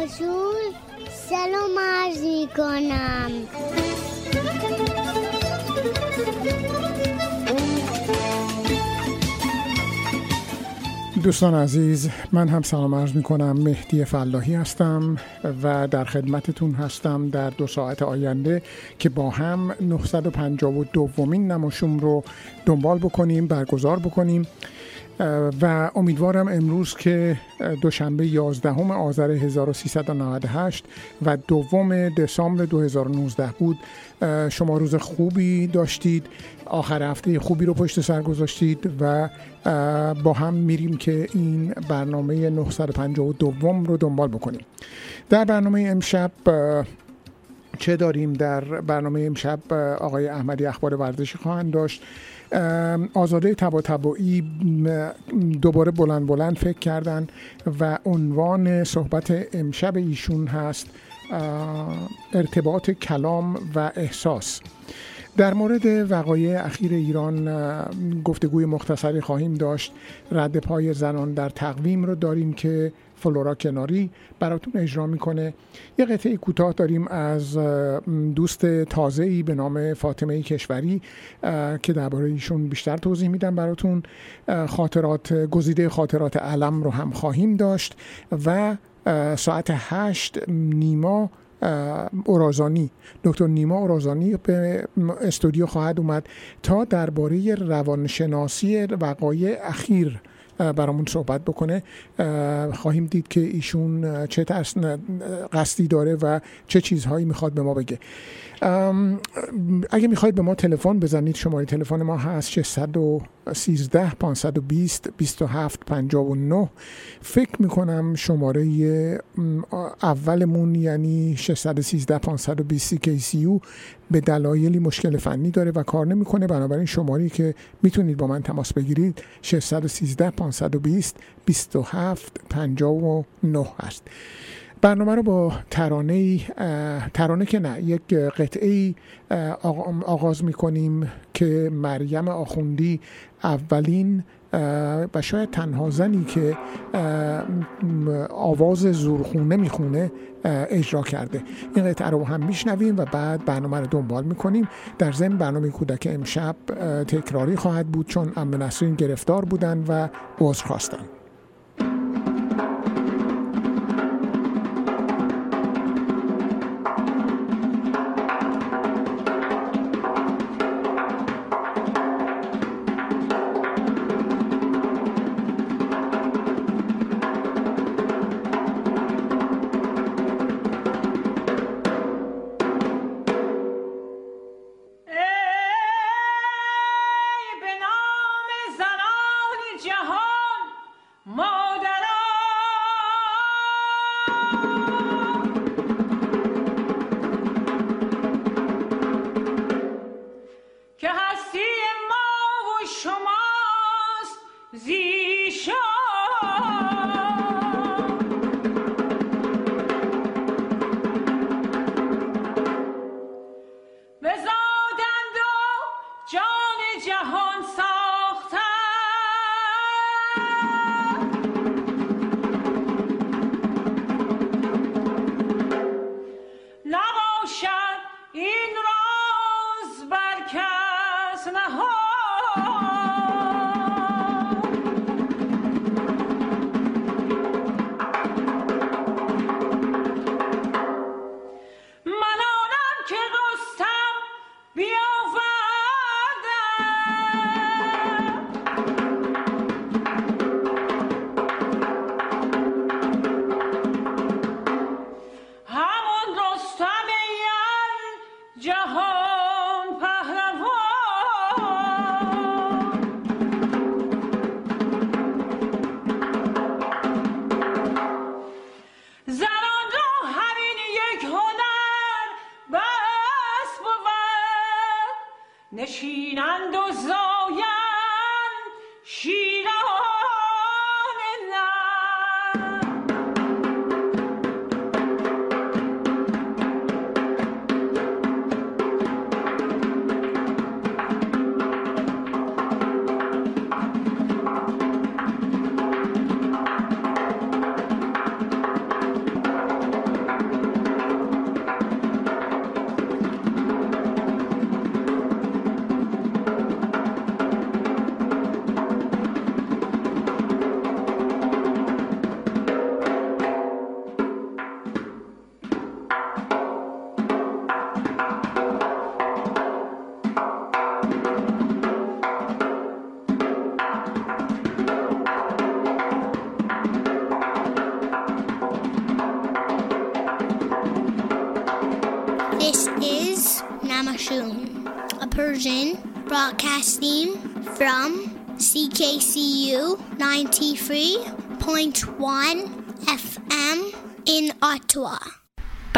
نماشون سلام عرض می کنم دوستان عزیز من هم سلام عرض می کنم مهدی فلاحی هستم و در خدمتتون هستم در دو ساعت آینده که با هم 952 دومین نماشوم رو دنبال بکنیم برگزار بکنیم. و امیدوارم امروز که دوشنبه 11 آذر 1398 و دوم دسامبر 2019 بود. شما روز خوبی داشتید. آخر هفته خوبی رو پشت سر گذاشتید و با هم میریم که این برنامه 952 رو دنبال بکنیم. در برنامه امشب چه داریم؟ در برنامه امشب آقای احمدی اخبار ورزشی خواهند داشت. آزاده تبا تبایی دوباره بلند بلند فکر کردن و عنوان صحبت امشب ایشون هست ارتباط کلام و احساس. در مورد وقایع اخیر ایران گفتگوی مختصری خواهیم داشت. رد پای زنان در تقویم رو داریم که فلورا کناری براتون اجرا می‌کنه. یه قطعه کوتاه داریم از دوست تازه ای به نام فاطمه کشوری که درباره ایشون بیشتر توضیح میدم براتون. خاطرات گزیده خاطرات علم رو هم خواهیم داشت و ساعت هشت نیما اورازانی دکتر نیما اورازانی به استودیو خواهد اومد تا درباره روانشناسی وقایع اخیر برامون صحبت بکنه. خواهیم دید که ایشون چه قصدی داره و چه چیزهایی می‌خواد به ما بگه. اگه می‌خواید به ما تلفن بزنید شماره تلفن ما هست 613 520 27 59 فکر می‌کنم شماره اولمون یعنی 613 520 KCU به دلایلی مشکل فنی داره و کار نمی‌کنه. بنابراین شماری که می‌تونید با من تماس بگیرید 613 520 27 59 هست. برنامه رو با ترانه ترانه که نه یک قطعه آغاز می‌کنیم که مریم آخوندی اولین و شاید تنها زنی که آواز زورخونه می‌خونه اجرا کرده. این قطعه رو هم میشنویم و بعد برنامه رو دنبال می‌کنیم. در ضمن برنامه کودک امشب تکراری خواهد بود چون ام نسرین گرفتار بودن و عذر خواستن 93.1 FM in Ottawa.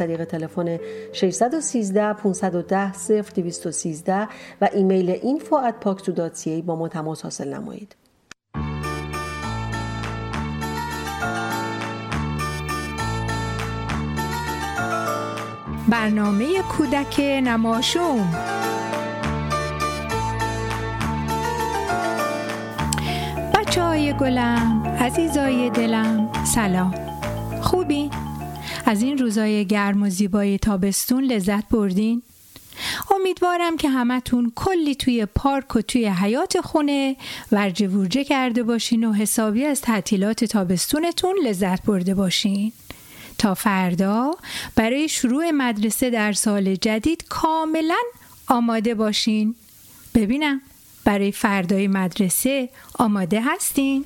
طریق تلفن 613 510 0213 و ایمیل info@paksu.ca با ما تماس حاصل نمایید. برنامه کودک نماشوم بچه های گلم عزیزای دلم سلام خوبی؟ از این روزای گرم و زیبای تابستون لذت بردین؟ امیدوارم که همتون کلی توی پارک و توی حیات خونه ورجه ورجه کرده باشین و حسابی از تعطیلات تابستونتون لذت برده باشین تا فردا برای شروع مدرسه در سال جدید کاملا آماده باشین ببینم برای فردای مدرسه آماده هستین؟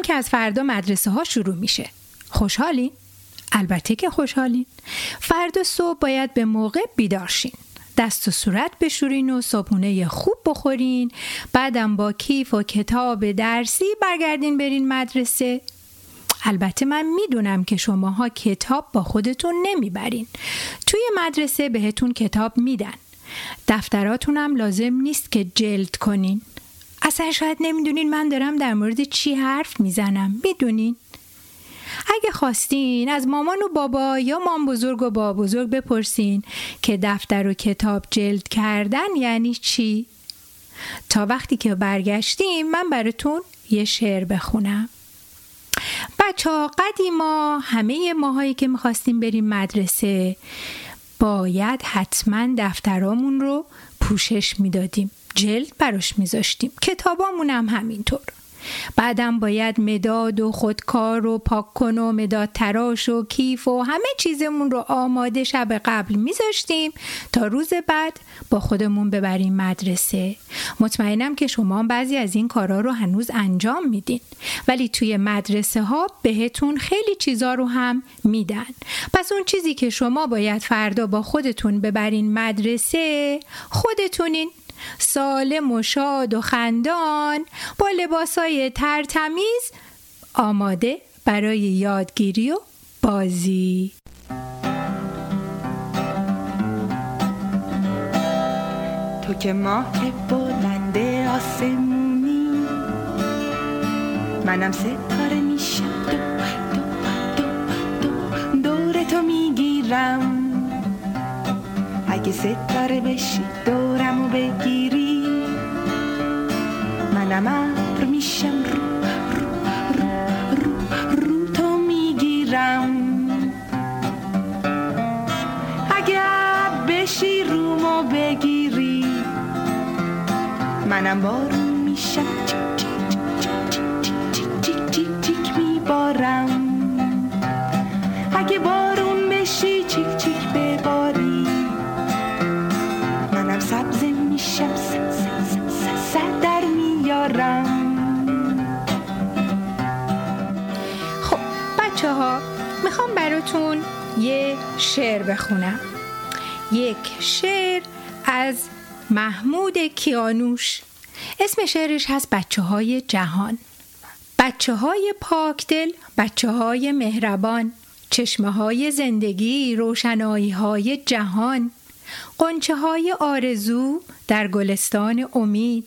می‌دونم که از فردا مدرسه ها شروع میشه. خوشحالین؟ البته که خوشحالین. فردا صبح باید به موقع بیدارشین دست و صورت بشورین و صبحونه خوب بخورین. بعدم با کیف و کتاب درسی برگردین برین مدرسه. البته من می‌دونم که شماها کتاب با خودتون نمی‌برین. توی مدرسه بهتون کتاب میدن. دفتراتونم لازم نیست که جلد کنین. اصلا شاید نمی‌دونین من دارم در مورد چی حرف می‌زنم. می‌دونین؟ اگه خواستین از مامان و بابا یا مام بزرگ و بابا بزرگ بپرسین که دفتر و کتاب جلد کردن یعنی چی؟ تا وقتی که برگشتیم من براتون یه شعر بخونم. بچه ها قدیما همه ماهایی که می‌خواستیم بریم مدرسه باید حتما دفترامون رو پوشش می‌دادیم. جلد براش میذاشتیم. کتابامون هم همینطور. بعدم باید مداد و خودکار و پاک کن و مداد تراش و کیف و همه چیزمون رو آماده شب قبل میذاشتیم تا روز بعد با خودمون ببریم مدرسه. مطمئنم که شما بعضی از این کارا رو هنوز انجام میدین. ولی توی مدرسه ها بهتون خیلی چیزا رو هم میدن. پس اون چیزی که شما باید فردا با خودتون ببرین مدرسه خودتونین سالم و شاد و خندان با لباسای ترتمیز آماده برای یادگیری و بازی تو که ماه بلند آسمونی منم ستاره میشم دو دو دو دو دور تو می‌گیرم اگه ستاره بشی دورمو بگیری. منم ابر میشم رو رو رو رو رو تو می‌گیرم. اگه بشی رومو بگیری. منم بارون میشم چیک چیک چیک چیک چیک میبارم. اگه بارون میشم سر در میارم. خب بچه ها می‌خوام براتون یه شعر بخونم. یک شعر از محمود کیانوش. اسم شعرش هست بچه های جهان. بچه های پاکدل بچه های مهربان. چشمه های زندگی روشنایی های جهان. قنچه های آرزو در گلستان امید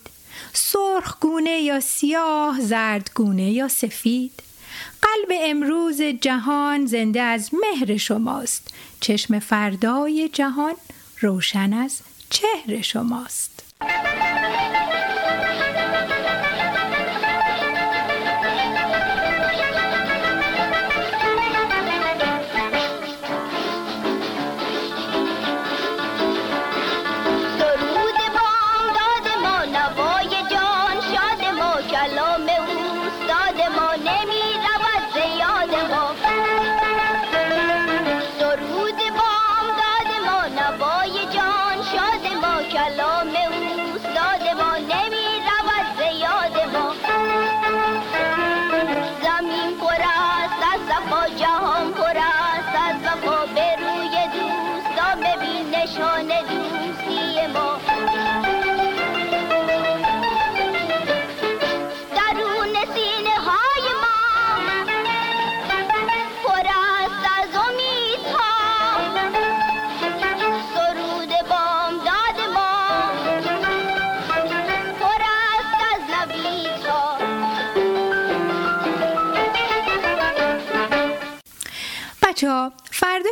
سرخ گونه یا سیاه زرد گونه یا سفید. قلب امروز جهان زنده از مهر شماست. چشم فردای جهان روشن از چهر شماست.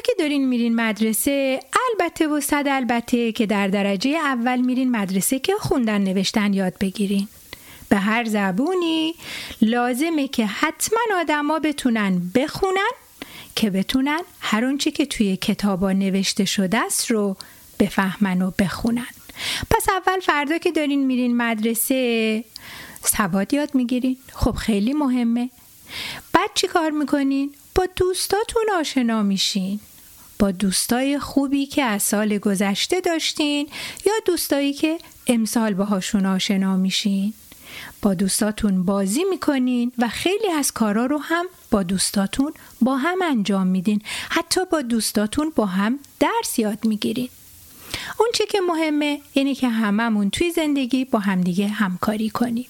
که دارین میرین مدرسه البته و صد البته که در درجه اول میرین مدرسه که خوندن نوشتن یاد بگیرین. به هر زبونی لازمه که حتما آدما بتونن بخونن که بتونن هر اونچه که توی کتابا نوشته شده است رو بفهمن و بخونن. پس اول فردا که دارین میرین مدرسه سواد یاد می‌گیرین. خب خیلی مهمه. بعد چی کار می‌کنین؟ با دوستاتون آشنا میشین. با دوستای خوبی که از سال گذشته داشتین یا دوستایی که امسال باهاشون آشنا میشین. با دوستاتون بازی می‌کنین و خیلی از کارا رو هم با دوستاتون با هم انجام میدین. حتی با دوستاتون با هم درس یاد می‌گیرین. اون چه که مهمه اینه که هممون توی زندگی با همدیگه همکاری کنیم.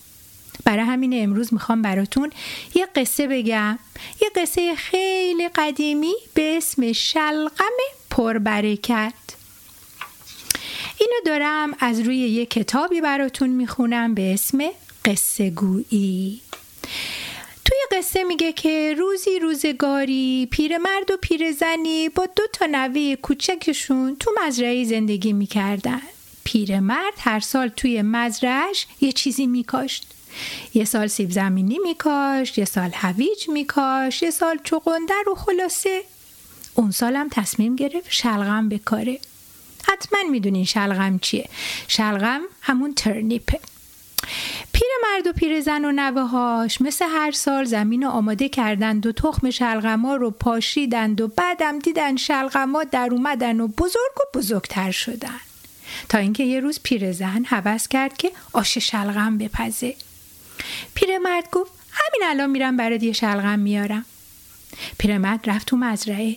برای همین امروز می‌خوام براتون یه قصه بگم. یه قصه خیلی قدیمی به اسم شلغم پربرکت. اینو دارم از روی یه کتابی براتون می‌خونم به اسم قصه گویی. توی قصه میگه که روزی روزگاری پیرمرد و پیرزنی با دو تا نوه کوچکشون تو مزرعه زندگی می‌کردن. پیرمرد هر سال توی مزرعش یه چیزی میکاشت. یه سال سیب زمینی میکاشت یه سال هویج میکاشت یه سال چغندر و خلاصه. اون سالم تصمیم گرفت شلغم بکاره. حتما می‌دونین شلغم چیه. شلغم همون ترنیپه. پیرمرد و پیرزن و نوه‌هاش مثل هر سال زمین آماده کردند و تخم شلغما رو پاشیدند و بعدم دیدن شلغما در اومدن و بزرگ و بزرگتر شدن. تا اینکه یه روز پیرزن هوس کرد که آش شلغم بپزه. پیرمرد گفت همین الان میرم برات یه شلغم میارم. پیرمرد رفت تو مزرعه.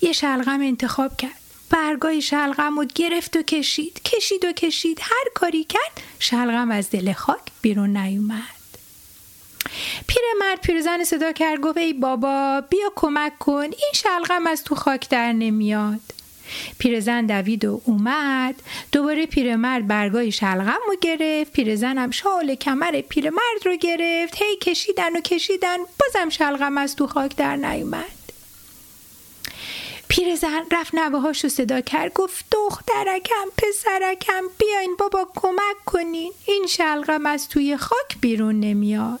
یه شلغم انتخاب کرد. برگای شلغم رو گرفت و کشید. کشید و کشید. هر کاری کرد شلغم از دل خاک بیرون نیومد. پیرمرد پیرزن صدا کرد گفت ای بابا بیا کمک کن. این شلغم از تو خاک در نمیاد. پیرزن دوید و اومد. دوباره پیرمرد برگای شلغم رو گرفت. پیرزن هم شال کمر پیرمرد رو گرفت. هی کشیدن و کشیدن. بازم شلغم از تو خاک در نیومد. پیرزن رفت نوه رو صدا کرد. گفت دخترکم پسرکم بیاین بابا کمک کنین. این شلغم از توی خاک بیرون نمیاد.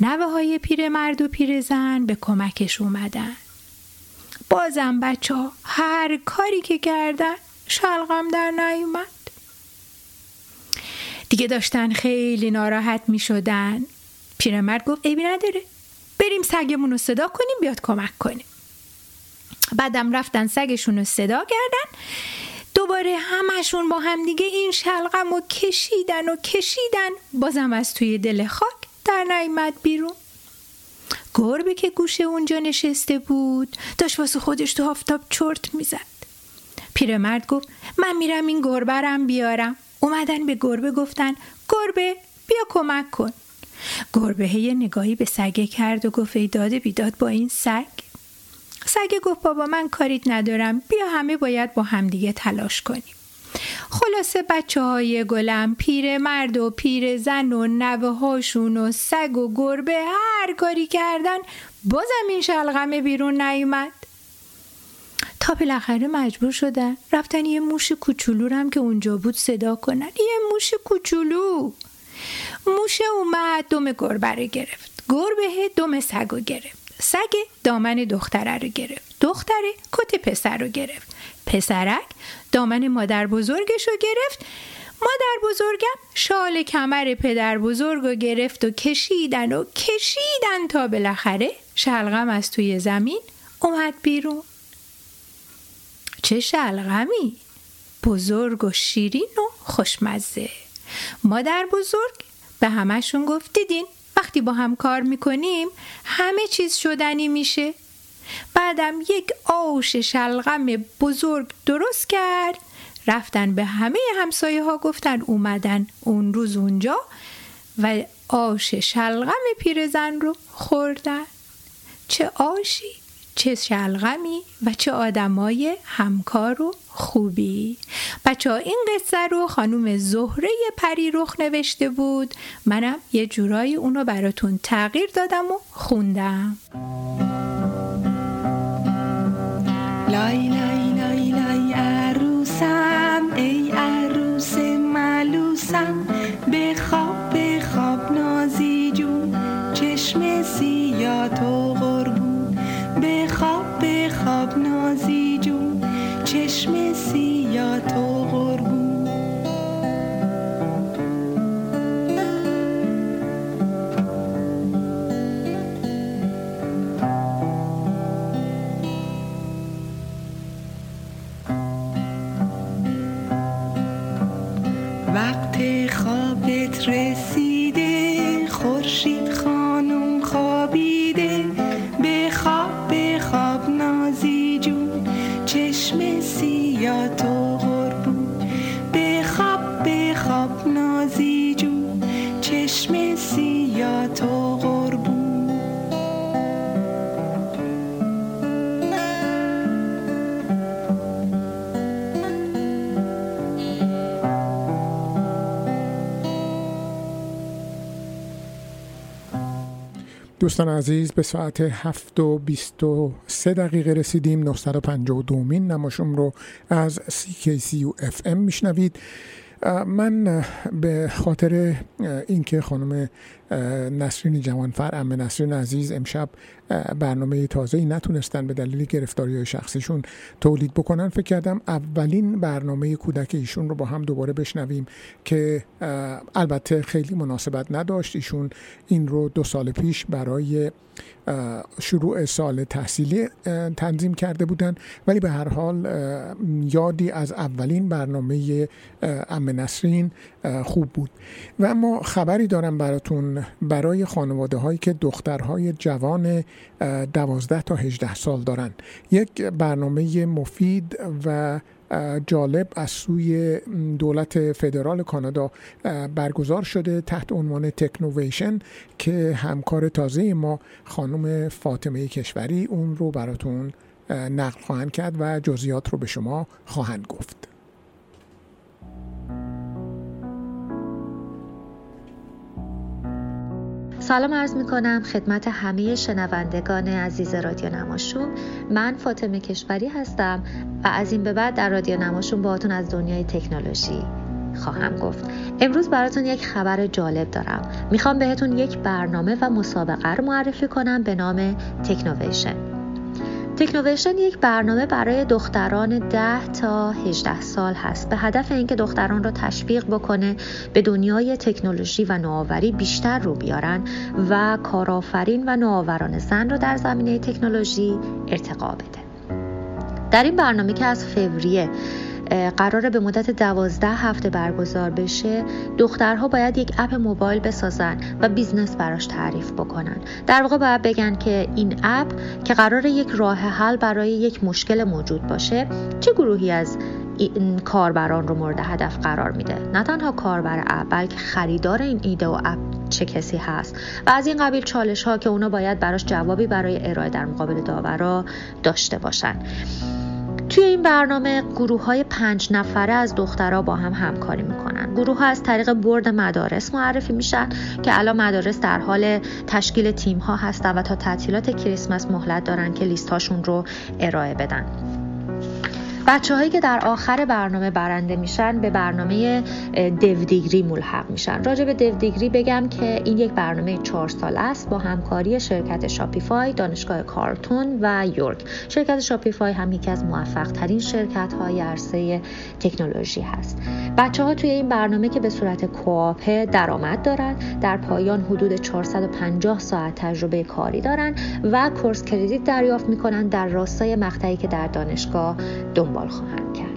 نوه های پیرمرد و پیرزن به کمکش اومدن. بازم بچه ها هر کاری که کردن شلغم در نیومد. دیگه داشتن خیلی ناراحت می شدن. پیرمرد گفت عیبی نداره. بریم سگمون رو صدا کنیم بیاد کمک کنیم بعدم رفتن سگشون رو صدا کردن. دوباره همشون با همدیگه این شلغم رو کشیدن و کشیدن. بازم از توی دل خاک در نیامد بیرون. گربه که گوشه اونجا نشسته بود داشت واسه خودش تو آفتاب چرت می‌زد. پیرمرد گفت من میرم این گربه رم بیارم. اومدن به گربه گفتن گربه بیا کمک کن. گربه یه نگاهی به سگه کرد و گفت ای داده بیداد با این سگ. سگه گفت بابا من کاریت ندارم. بیا همه باید با همدیگه تلاش کنیم. خلاصه بچه های گلم پیر مرد و پیر زن و نوه هاشون و سگ و گربه هر کاری کردن بازم این شلغمه بیرون نیومد. تا بالاخره مجبور شدن رفتن یه موش کوچولو هم که اونجا بود صدا کنن. یه موش کوچولو. موشه اومد دم گربه رو گرفت. گربه دم سگ رو گرفت. سگ دامن دختره رو گرفت. دختره کت پسر رو گرفت. پسرک دامن مادر بزرگش رو گرفت. مادر بزرگم شال کمر پدر بزرگ رو گرفت و کشیدن و کشیدن تا بالاخره شلغم از توی زمین اومد بیرون. چه شلغمی؟ بزرگ و شیرین و خوشمزه. مادر بزرگ به همشون گفت دیدین وقتی با هم کار می‌کنیم همه چیز شدنی میشه. بعدم یک آش شلغم بزرگ درست کرد. رفتن به همه همسایه ها گفتن اومدن اون روز اونجا و آش شلغم پیرزن رو خوردن. چه آشی چه شلغمی و چه آدمای همکار و خوبی. بچه ها این قصه رو خانوم زهره پری رخ نوشته بود. منم یه جورایی اونو براتون تغییر دادم و خوندم. لای لای لای لای عروسم ای عروس ملوسم. بخواب بخواب نازی جون چشم سیاه تو قربون بخواب بخواب نازی جون چشم سیاه تو قربون وقت خوابت رسیده خورشید خانم خوابیده بخواب بخواب نازی جون. چشم سیاه تو دوستان عزیز به ساعت 7 و 23 دقیقه رسیدیم. 952 مین نماشوم رو از CKCU FM میشنوید. من به خاطر اینکه خانم نسرین جوانفر ام نسرین عزیز امشب برنامه تازه ای نتونستن به دلیل گرفتاری های شخصیشون تولید بکنن. فکر کردم اولین برنامه کودک ایشون رو با هم دوباره بشنویم که البته خیلی مناسبت نداشت. ایشون این رو دو سال پیش برای شروع سال تحصیلی تنظیم کرده بودن. ولی به هر حال یادی از اولین برنامه ام نسرین خوب بود. و اما خبری دارم براتون برای خانواده هایی که دخترهای جوان دوازده تا 18 سال دارن. یک برنامه مفید و جالب از سوی دولت فدرال کانادا برگزار شده تحت عنوان تکنوویشن که همکار تازه ما خانم فاطمه کشوری اون رو براتون نقل خواهند کرد و جزئیات رو به شما خواهند گفت. سلام عرض می کنم خدمت همه شنوندگان عزیز رادیو نماشوم. من فاطمه کشوری هستم و از این به بعد در رادیو نماشوم باهاتون از دنیای تکنولوژی خواهم گفت. امروز براتون یک خبر جالب دارم. می‌خوام بهتون یک برنامه و مسابقه رو معرفی کنم به نام تکنوویشن تکنوویشن یک برنامه برای دختران 10 تا 18 سال هست. به هدف اینکه دختران را تشویق بکنه به دنیای تکنولوژی و نوآوری بیشتر رو بیارن و کارآفرین و نوآوران زن رو در زمینه تکنولوژی ارتقا بده. در این برنامه که از فوریه قراره به مدت دوازده هفته برگزار بشه. دخترها باید یک اپ موبایل بسازن و business براش تعریف بکنن. در واقع باید بگن که این اپ که قرار یک راه حل برای یک مشکل موجود باشه چه گروهی از این کاربران رو مورد هدف قرار میده؟ نه تنها کاربر اپ بلکه خریدار این ایده و اپ چه کسی هست؟ و از این قبیل چالش ها که اونا باید براش جوابی برای ارائه در مقابل داورا داشته باشن. توی این برنامه گروه های پنج نفره از دخترها با هم همکاری می‌کنن. گروه ها از طریق برد مدارس معرفی میشن که الان مدارس در حال تشکیل تیم ها هستن و تا تعطیلات کریسمس مهلت دارن که لیست هاشون رو ارائه بدن. بچه هایی که در آخر برنامه برنده میشن به برنامه دیگری ملحق میشن. راجع به دیگری بگم که این یک برنامه چهار ساله است با همکاری شرکت شاپیفای دانشگاه کارتون و یورک. شرکت شاپیفای هم یکی از موفق ترین شرکت های عرصه تکنولوژی هست. بچه ها توی این برنامه که به صورت کوآپه درآمد دارن در پایان حدود 450 ساعت تجربه کاری دارن و کورس کردیت دریافت می‌کنن در راستای مقطعی که در دانشگاه دنبال خواهند کرد.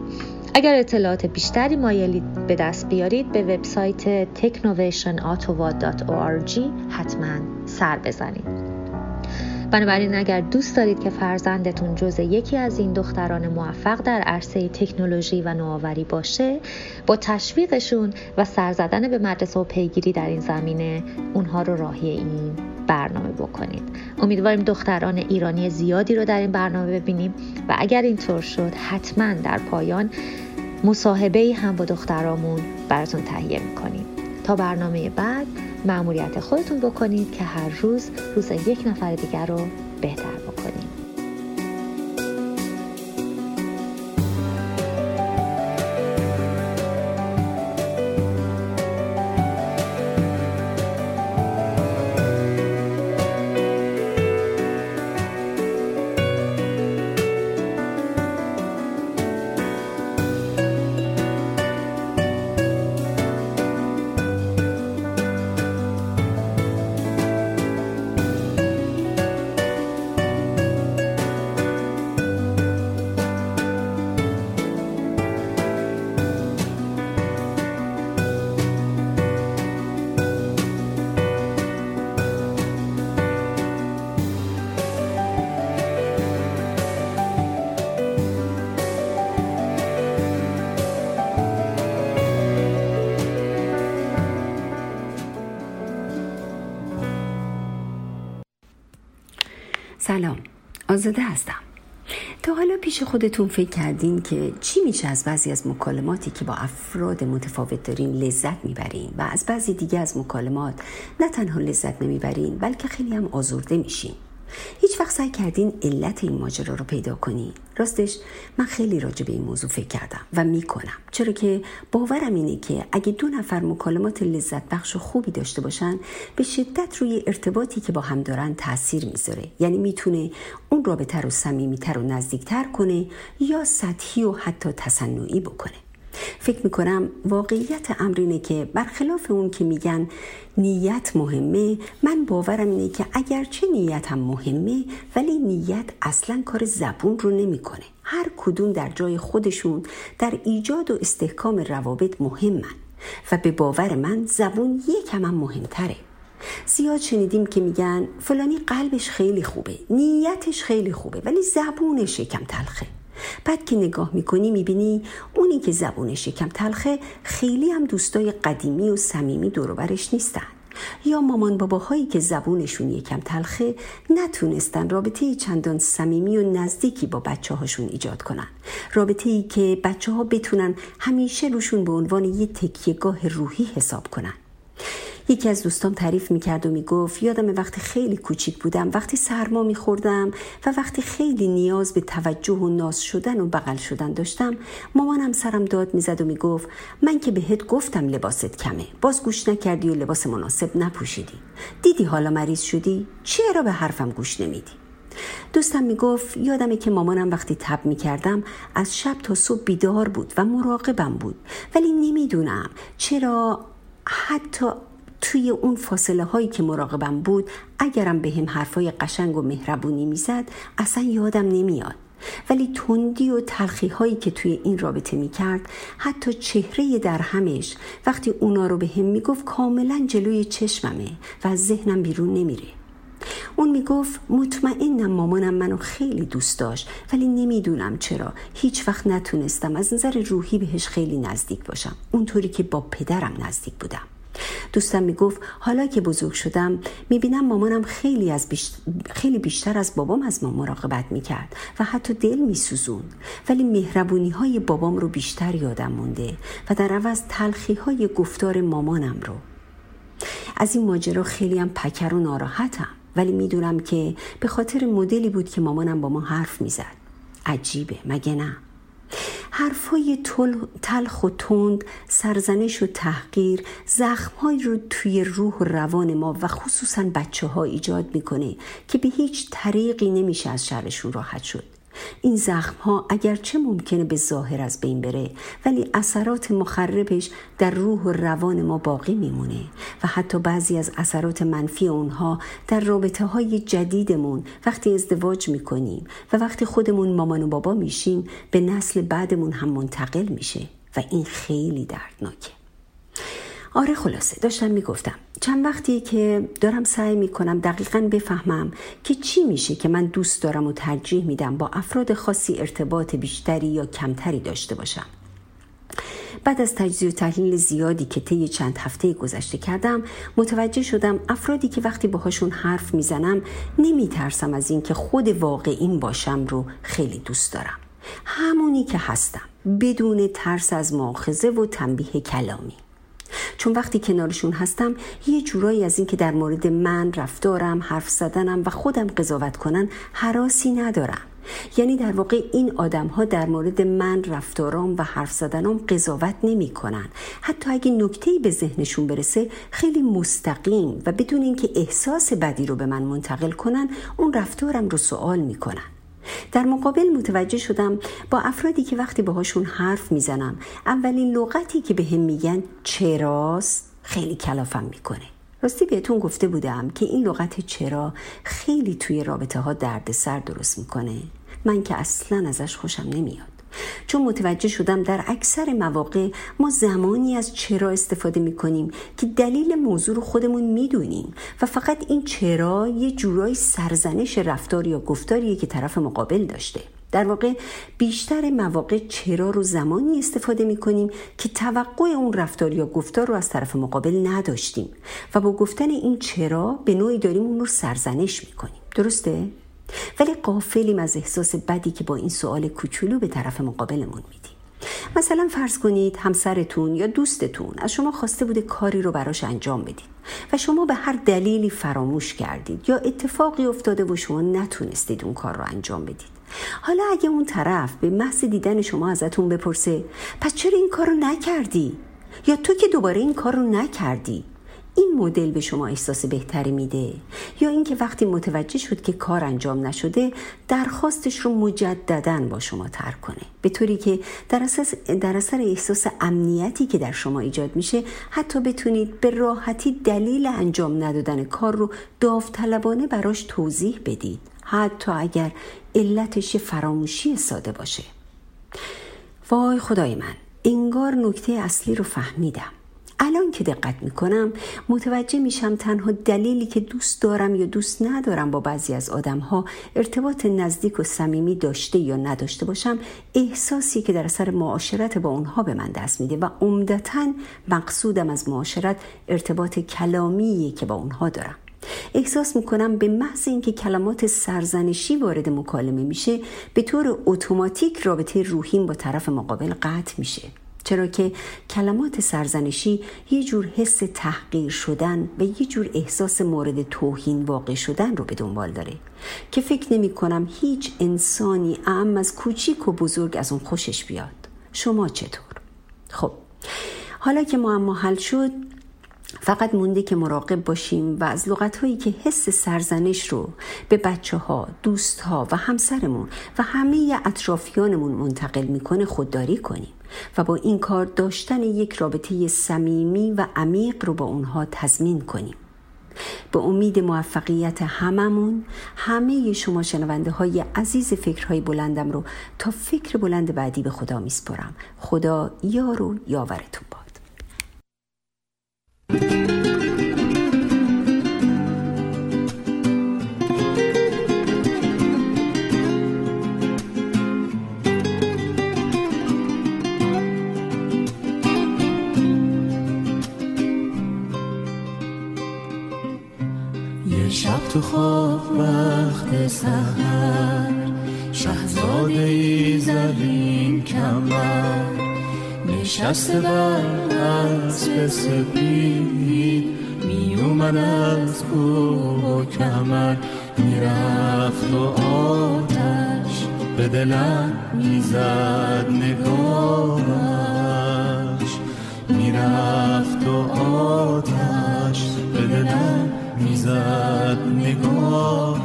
اگر اطلاعات بیشتری مایلید به دست بیارید به وبسایت technovationottawa.org حتما سر بزنید. بنابراین اگر دوست دارید که فرزندتون جز یکی از این دختران موفق در عرصه تکنولوژی و نوآوری باشه با تشویقشون و سر زدن به مدرسه و پیگیری در این زمینه اونها رو راهی این برنامه بکنید. امیدواریم دختران ایرانی زیادی رو در این برنامه ببینیم و اگر اینطور شد حتما در پایان مصاحبه هم با دخترامون براتون تهیه می‌کنیم. تا برنامه بعد معمولیت خودتون بکنید که هر روز روز یک نفر دیگر رو بهتر بکنید. آزاده هستم. تا حالا پیش خودتون فکر کردین که چی میشه از بعضی از مکالماتی که با افراد متفاوت دارین لذت می‌برین و از بعضی دیگه از مکالمات نه تنها لذت نمی‌برین بلکه خیلی هم آزرده میشین. سعی کردین علت این ماجرا رو پیدا کنین راستش من خیلی راجع به این موضوع فکر کردم و می‌کنم. چرا که باورم اینه که اگه دو نفر مکالمات لذت بخش و خوبی داشته باشن به شدت روی ارتباطی که با هم دارن تاثیر می‌ذاره. یعنی می‌تونه اون رابطه رو صمیمیتر و نزدیکتر کنه یا سطحی و حتی تصنعی بکنه. فکر می‌کنم واقعیت امر اینه که برخلاف اون که میگن نیت مهمه من باورم اینه که اگرچه نیت هم مهمه ولی نیت اصلا کار زبون رو نمی‌کنه. هر کدوم در جای خودشون در ایجاد و استحکام روابط مهمن و به باور من زبون یکم هم مهمتره. زیاد شنیدیم که میگن فلانی قلبش خیلی خوبه نیتش خیلی خوبه ولی زبونش یکم تلخه. بعد که نگاه می‌کنی می‌بینی اونی که زبونش یکم تلخه خیلی هم دوستای قدیمی و صمیمی دوروبرش نیستن. یا مامان باباهایی که زبونشون یکم تلخه نتونستن رابطه چندان صمیمی و نزدیکی با بچه هاشون ایجاد کنن. رابطه ای که بچه ها بتونن همیشه روشون به عنوان یه تکیهگاه روحی حساب کنن. یکی از دوستان تعریف می‌کرد و می‌گفت یادم وقتی خیلی کوچیک بودم وقتی سرما میخوردم و وقتی خیلی نیاز به توجه و ناز شدن و بغل شدن داشتم مامانم سرم داد می‌زد و می‌گفت من که بهت گفتم لباست کمه باز گوش نکردی و لباس مناسب نپوشیدی. دیدی حالا مریض شدی؟ چرا به حرفم گوش نمیدی؟ دوستم می‌گفت یادمه که مامانم وقتی تب می‌کردم از شب تا صبح بیدار بود و مراقبم بود ولی نمی‌دونم چرا حتی توی اون فاصله هایی که مراقبم بود اگرم به هم حرفای قشنگ و مهربونی می‌زد اصلا یادم نمیاد. ولی تندی و تلخی هایی که توی این رابطه می کرد حتی چهره در همش وقتی اونا رو به هم می گفت کاملا جلوی چشممه و از ذهنم بیرون نمیره. اون می‌گفت مطمئنم مامانم منو خیلی دوست داشت ولی نمی‌دونم چرا. هیچ وقت نتونستم از نظر روحی بهش خیلی نزدیک باشم. اونطوری که با پدرم نزدیک بودم. دوستم می‌گفت حالا که بزرگ شدم می‌بینم مامانم خیلی, از خیلی بیشتر از بابام از ما مراقبت می‌کرد و حتی دل میسوزون ولی مهربونی های بابام رو بیشتر یادم مونده و در عوض تلخی های گفتار مامانم رو. از این ماجرا خیلی هم پکر و ناراحتم ولی می‌دونم که به خاطر مدلی بود که مامانم با ما حرف می‌زد. عجیبه مگه نه؟ حرفای تلخ و تند سرزنش و تحقیر زخمهایی رو توی روح و روان ما و خصوصا بچه ها ایجاد می‌کنه که به هیچ طریقی نمیشه از شرشون راحت شد. این زخم ها اگرچه ممکنه به ظاهر از بین بره ولی اثرات مخربش در روح و روان ما باقی میمونه و حتی بعضی از اثرات منفی اونها در رابطه های جدیدمون وقتی ازدواج می‌کنیم و وقتی خودمون مامان و بابا میشیم به نسل بعدمون هم منتقل میشه و این خیلی دردناکه. آره خلاصه داشتم می‌گفتم. چند وقتی که دارم سعی می‌کنم دقیقا بفهمم که چی میشه که من دوست دارم و ترجیح میدم با افراد خاصی ارتباط بیشتری یا کمتری داشته باشم. بعد از تجزیه و تحلیل زیادی که طی چند هفته گذشته کردم متوجه شدم افرادی که وقتی باهاشون حرف می‌زنم نمیترسم از اینکه خود واقعیم باشم رو خیلی دوست دارم. همونی که هستم بدون ترس از ماخذه و تنبیه کلامی. چون وقتی کنارشون هستم یه جورایی از اینکه در مورد من رفتارم حرف زدنم و خودم قضاوت کنن حراسی ندارم یعنی در واقع این آدم ها در مورد من رفتارام و حرف زدنام قضاوت نمی کنن. حتی اگه نکته به ذهنشون برسه خیلی مستقیم و بدون اینکه احساس بدی رو به من منتقل کنن اون رفتارم رو سوال می‌کنن در مقابل متوجه شدم با افرادی که وقتی باهاشون حرف می‌زنم اولین لغتی که به هم میگن چراست؟ خیلی کلافم می‌کنه. راستی بهتون گفته بودم که این لغت چرا خیلی توی رابطه ها دردسر درست می‌کنه. من که اصلا ازش خوشم نمیاد. چون متوجه شدم در اکثر مواقع ما زمانی از چرا استفاده می کنیم که دلیل موضوع رو خودمون می‌دونیم و فقط این چرا یه جورای سرزنش رفتار یا گفتاریه که طرف مقابل داشته در واقع بیشتر مواقع چرا رو زمانی استفاده می کنیم که توقع اون رفتار یا گفتار رو از طرف مقابل نداشتیم و با گفتن این چرا به نوعی داریم اون رو سرزنش می کنیم درسته؟ ولی قافلیم از احساس بدی که با این سوال کوچولو به طرف مقابلمون میدیم مثلا فرض کنید همسرتون یا دوستتون از شما خواسته بوده کاری رو براش انجام بدید و شما به هر دلیلی فراموش کردید یا اتفاقی افتاده و شما نتونستید اون کار رو انجام بدید حالا اگه اون طرف به محض دیدن شما ازتون بپرسه پس چرا این کار رو نکردی؟ یا تو که دوباره این کار رو نکردی؟ این مدل به شما احساس بهتری میده؟ یا اینکه وقتی متوجه شد که کار انجام نشده درخواستش رو مجددا با شما ترک کنه؟ به طوری که در, اساس در اثر احساس امنیتی که در شما ایجاد میشه حتی بتونید به راحتی دلیل انجام ندادن کار رو داوطلبانه براش توضیح بدید حتی اگر علتش فراموشی ساده باشه. وای خدای من انگار نکته اصلی رو فهمیدم. الان که دقت می‌کنم متوجه میشم تنها دلیلی که دوست دارم یا دوست ندارم با بعضی از آدم ها ارتباط نزدیک و صمیمی داشته یا نداشته باشم احساسی که در اثر معاشرت با اونها به من دست میده و عمدتا مقصودم از معاشرت ارتباط کلامی که با اونها دارم. احساس می‌کنم به محض اینکه کلمات سرزنشی وارد مکالمه میشه به طور اتوماتیک رابطه روحیم با طرف مقابل قطع میشه. چرا که کلمات سرزنشی یه جور حس تحقیر شدن و یه جور احساس مورد توهین واقع شدن رو به دنبال داره که فکر نمی کنم هیچ انسانی اعم از کوچیک و بزرگ از اون خوشش بیاد شما چطور؟ خب حالا که معما حل شد فقط مونده که مراقب باشیم و از لغت هایی که حس سرزنش رو به بچه ها، دوست ها و همسرمون و همه اطرافیانمون منتقل می‌کنه خودداری کنیم و با این کار داشتن یک رابطه صمیمی و عمیق رو با اونها تضمین کنیم. به امید موفقیت هممون همه شما شنونده های عزیز فکرهای بلندم رو تا فکر بلند بعدی به خدا میسپرم خدا یار و یاورتون باد. تو خواب وقت سهر شهزاده ای زلین کمر. نشسته بر اسب سپید می اومد از کوه و کمر. می‌رفت و آتش به دلم می‌زد نگاهش می‌رفت و آتش به دلم می‌زد نگاهش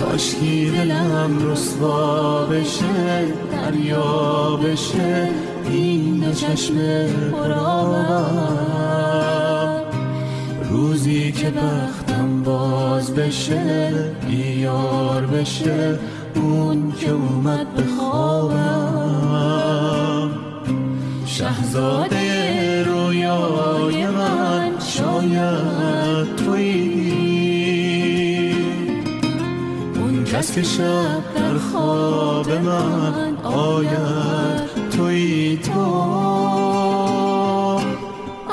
کاشکی دلم رسوا بشه دریا بشه. این دو چشم پرآب روزی که بختم باز بشه بیار بشه اون که اومد به خوابم. شهزاده رویای من شاید تویی. اون کس که شب در خواب من آید. توی تو.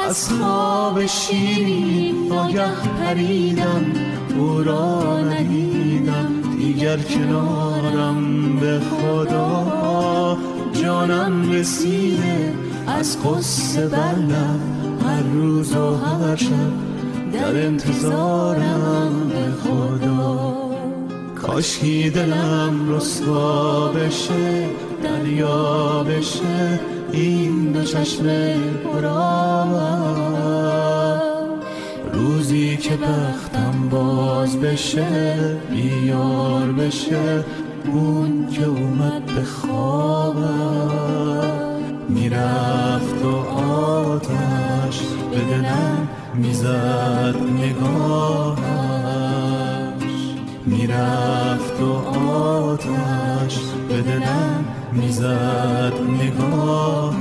از خواب شیرین ناگه پریدم او را ندیدم. دیگر کنارم به خدا. جانم رسیده از قصه بلم هر روز و هر شب در انتظارم به خدا. کاشکی دلم رسوا بشه دریا بشه این دو چشم پرآب. روزی که بختم باز بشه بیار بشه اون که اومد به خوابم می‌رفت و آتش به دلم می‌زد نگاهش. می‌رفت و آتش به دلم می‌زد نگاهش.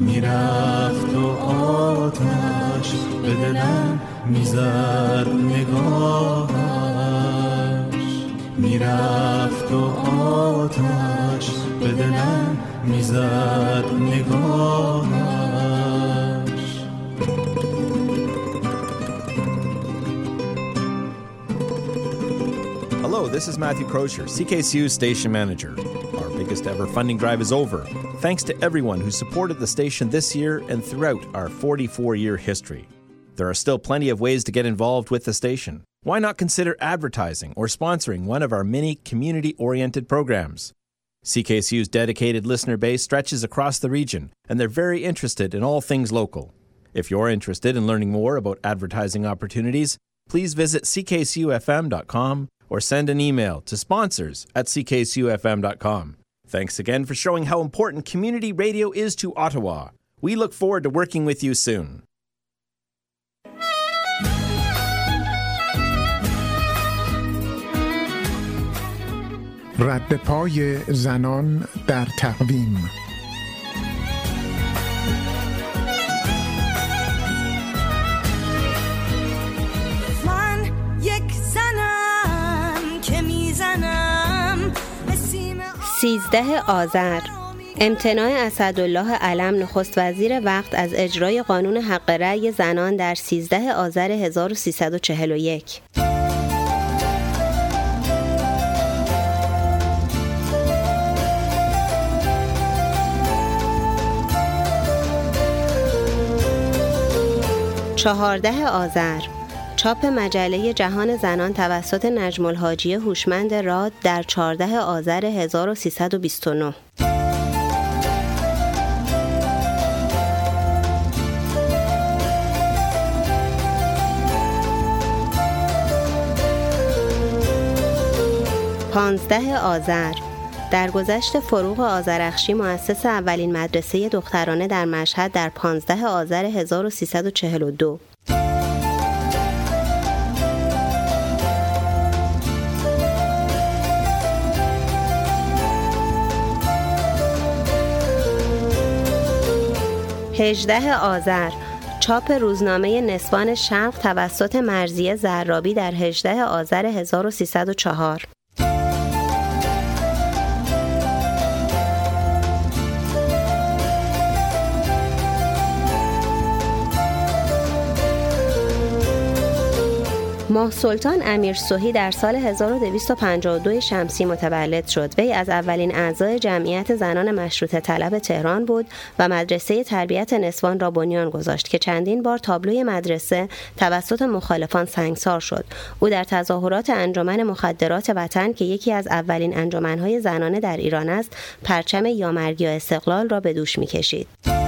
می‌رفت و آتش به دلم می‌زد نگاهش. می‌رفت و آتش به دلم می‌زد نگاهش. This is Matthew Crozier, CKCU's station manager. Our biggest ever funding drive is over. Thanks to everyone who supported the station this year and throughout our 44 year history. There are still plenty of ways to get involved with the station. Why not consider advertising or sponsoring one of our many community oriented programs? CKCU's dedicated listener base stretches across the region, and they're very interested in all things local. If you're interested in learning more about advertising opportunities, please visit ckcufm.com or send an email to sponsors at ckcufm.com. Thanks again for showing how important community radio is to Ottawa. We look forward to working with you soon. رد پای زنان در تقویم 13 آذر. امتناع اسدالله علم نخست وزیر وقت از اجرای قانون حق رأی زنان در 13 آذر 1341 چهارده آذر. چاپ مجله جهان زنان توسط نجم الحاجی هوشمند راد در 14 آذر 1329 پانزده آذر. در گذشت فروغ آذرخشی مؤسس اولین مدرسه دخترانه در مشهد در 15 آذر 1342 هجده آذر. چاپ روزنامه نسوان شرق توسط مرزیه زرابی در 18 آذر 1304 ماه سلطان امیر سوهی در سال 1252 شمسی متولد شد. وی از اولین اعضای جمعیت زنان مشروط طلب تهران بود و مدرسه تربیت نسوان را بنیان گذاشت که چندین بار تابلوی مدرسه توسط مخالفان سنگسار شد. او در تظاهرات انجمن مخدرات وطن که یکی از اولین انجمنهای زنانه در ایران است، پرچم یا مرگ یا استقلال را به دوش می‌کشید.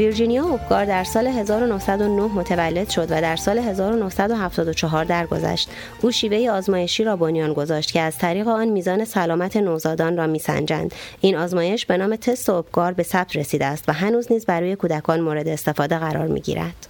ویرجینیا اوبگار در سال 1909 متولد شد و در سال 1974 درگذشت. او شیوه آزمایشی را بنیان گذاشت که از طریق آن میزان سلامت نوزادان را میسنجند. این آزمایش به نام تست اوبگار به ثبت رسیده است و هنوز نیز برای کودکان مورد استفاده قرار می‌گیرد.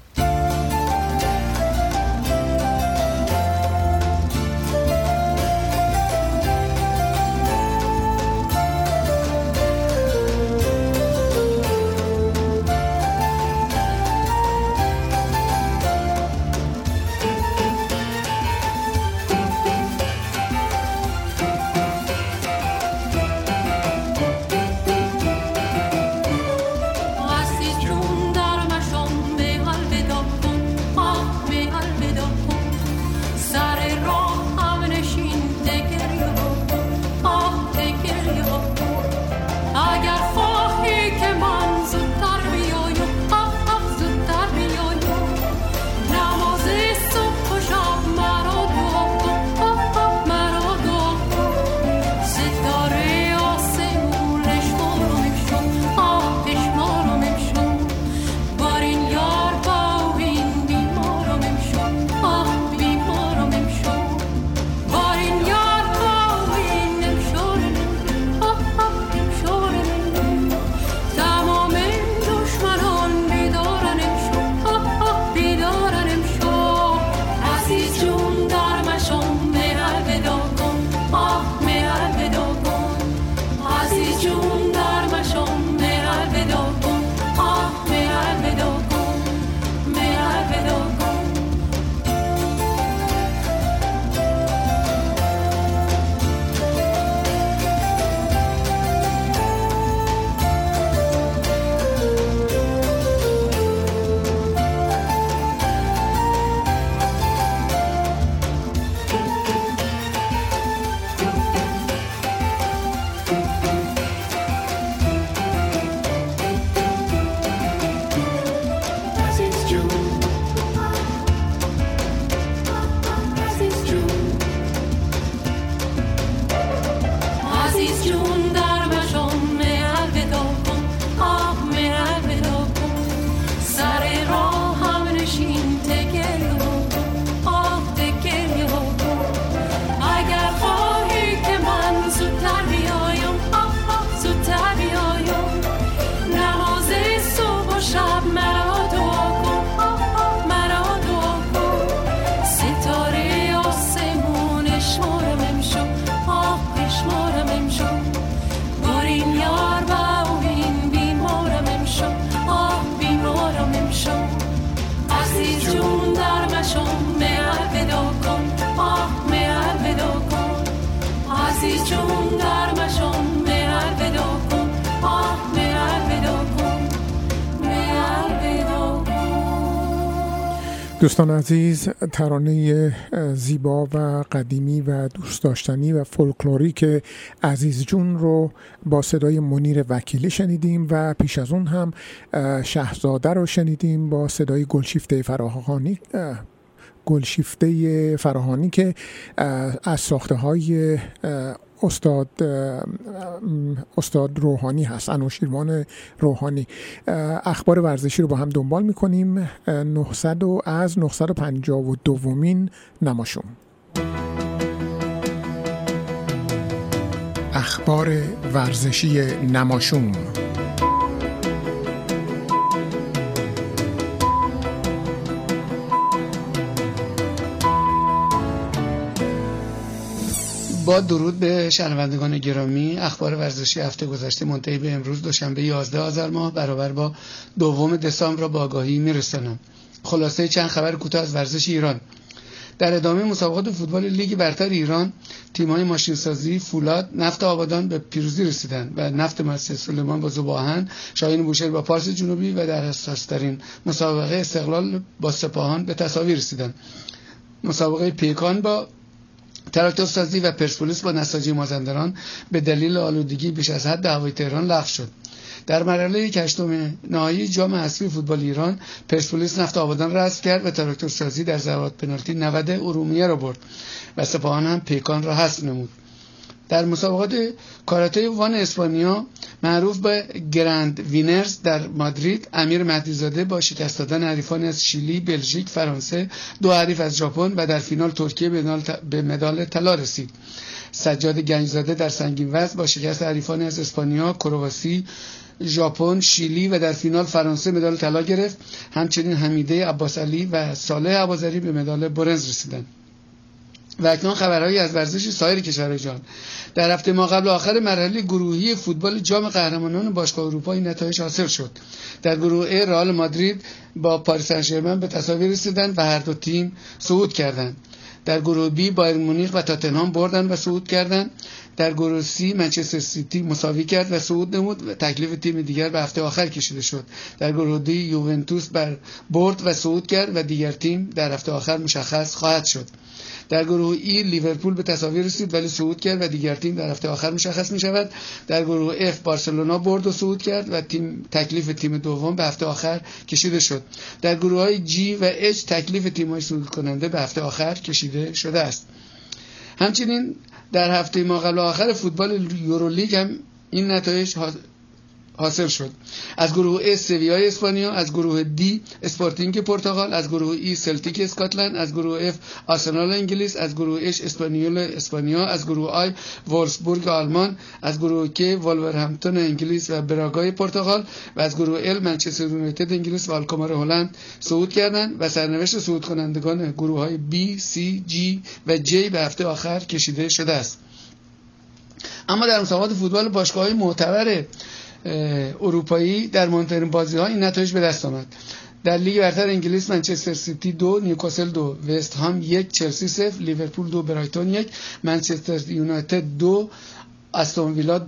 دوستان عزیز ترانه زیبا و قدیمی و دوست داشتنی و فولکلوریک عزیز جون رو با صدای منیر وکیلی شنیدیم و پیش از اون هم شهزاده رو شنیدیم با صدای گلشیفته فراهانی گلشیفته فراهانی که از ساخته های استاد استاد روحانی هست انوشیروان روحانی. اخبار ورزشی رو با هم دنبال می‌کنیم. 900 و از 952 دومین نماشوم. اخبار ورزشی نماشوم. با درود به شنوندگان گرامی اخبار ورزشی هفته گذشته منتهی به امروز دوشنبه 11 آذر ماه برابر با دوم دسامبر را با آگاهی میرسانم. خلاصه چند خبر کوتاه از ورزش ایران. در ادامه مسابقات فوتبال لیگ برتر ایران تیم‌های ماشینسازی فولاد نفت آبادان به پیروزی رسیدند و نفت مؤسسه سلیمان با زباهن شاهین بوشهر با پارس جنوبی و در حساسترین مسابقه استقلال با سپاهان به تساوی رسیدند مسابقه پیکان با تراکتور سازی و پرسپولیس با نساجی مازندران به دلیل آلودگی بیش از حد هوای تهران لغو شد. در مرحله هشتم نهایی جام حذفی فوتبال ایران پرسپولیس نفت آبادان حذف کرد و تراکتور سازی در ضربات پنالتی 90 ارومیه را برد و سپاهان هم پیکان را حذف نمود. در مسابقات Karate One اسپانیا معروف به Grand Winners در مادرید امیر مهدیزاده با شکست دادن حریفان از شیلی، بلژیک، فرانسه، دو حریف از ژاپن و در فینال ترکیه به مدال طلا رسید. سجاد گنجزاده در سنگین وزن با شکست حریفان از اسپانیا، کرواسی، ژاپن، شیلی و در فینال فرانسه مدال طلا گرفت. همچنین حمیده عباس علی و صالح عبازری به مدال برنز رسیدند. و اکنون خبرهایی از ورزش سایر کشورهای جهان در هفته ما قبل آخر مرحله گروهی فوتبال جام قهرمانان باشگاه اروپا این نتایج حاصل شد. در گروه ا رئال مادرید با پاریس سن به تساوی رسیدند و هر دو تیم صعود کردند. در گروه بی بایر مونیخ و تاتنهام بردن و صعود کردند. در گروه سی منچستر سیتی مساوی کرد و صعود نمود و تکلیف تیم دیگر به هفته آخر کشیده شد. در گروه دی یوونتوس بر برد و صعود کرد و دیگر تیم در هفته آخر مشخص خواهد شد. در گروه ای لیورپول به تساوی رسید ولی صعود کرد و دیگر تیم در هفته آخر مشخص می شود در گروه اف بارسلونا برد و صعود کرد و تیم تکلیف تیم دوم به هفته آخر کشیده شد. در گروه های جی و اچ تکلیف تیم های صعود کننده به هفته آخر کشیده شده است. همچنین در هفته ما قبل آخر فوتبال یورولیگ هم این نتایج حاصل شد. از گروه ا سویای اسپانیا از گروه دی اسپورتینگ پرتغال از گروه ای سلتیک اسکاتلند از گروه اف آرسنال انگلیس از گروه اش اسپانیول اسپانیا از گروه آی وولسبورگ آلمان از گروه کی ولورهمپتون انگلیس و براگای پرتغال و از گروه ال منچستر یونایتد انگلیس و آلکمار هلند صعود کردند و سرنوشت صعود کنندگان گروه های بی، سی، جی و جی به هفته آخر کشیده شده است. اما در مسابقات فوتبال باشگاه های معتبر اروپایی در مهمترین بازی ها این نتایج به دست آمد. در لیگ برتر انگلیس منچستر سیتی دو نیوکاسل دو وست هام یک چلسی صفر لیورپول دو برایتون یک منچستر یونایتد دو استون ویلا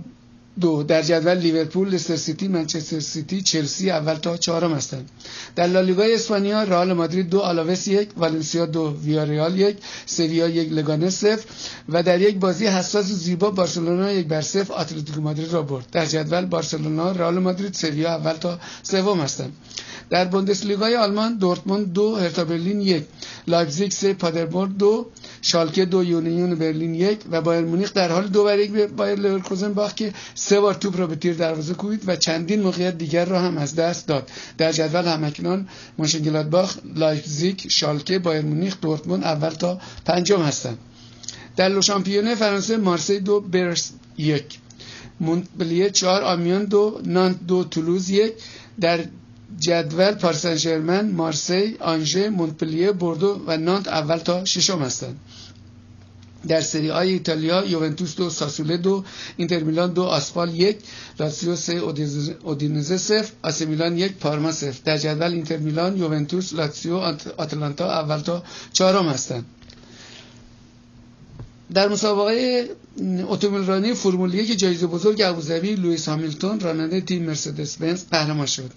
دو در جدول لیورپول لستر سیتی منچستر سیتی چلسی اول تا چهارم هستند. در لالیگای اسپانیا رئال مادرید دو آلاوس یک والنسیا دو ویاریال یک سویا یک لگانه صفر و در یک بازی حساس و زیبا بارسلونا یک بر صفر اتلتیکو مادرید را برد. در جدول بارسلونا رئال مادرید سویا اول تا سوم هستند. در بوندسلیگای آلمان دورتموند دو هرتا برلین یک لایپزیگ سه پادربورن دو شالکه دو یونیون برلین یک و بایر مونیخ در حال دو بر یک به بایر لورکوزن باخت که سه بار توپ را به تیر دروازه کوبید و چندین موقعیت دیگر را هم از دست داد. در جدول همچنان مونشنگلادباخ لایپزیگ شالکه بایر مونیخ دورتموند اول تا پنجم هستند. در Le Championnat فرانسه مارسی دو برست یک. مونپلیه چهار آمیان دو نانت دو تولوز یک. در جدول پاری سن ژرمن، مارسی، آنژه، مونپلیه، بوردو و نانت اول تا ششم هستند. در سری آ ایتالیا یوونتوس دو ساسوله دو اینتر میلان دو اسپال یک لاتسیو سه اودینزه صفر آسی میلان یک پارما صفر. در جدول اینتر میلان یوونتوس لاتسیو آتلانتا اول تا چهارم هستند در مسابقه اتومبیل رانی فرمول یک جایزه بزرگ ابوظبی لوئیس هامیلتون راننده تیم مرسدس بنز قهرمان شد.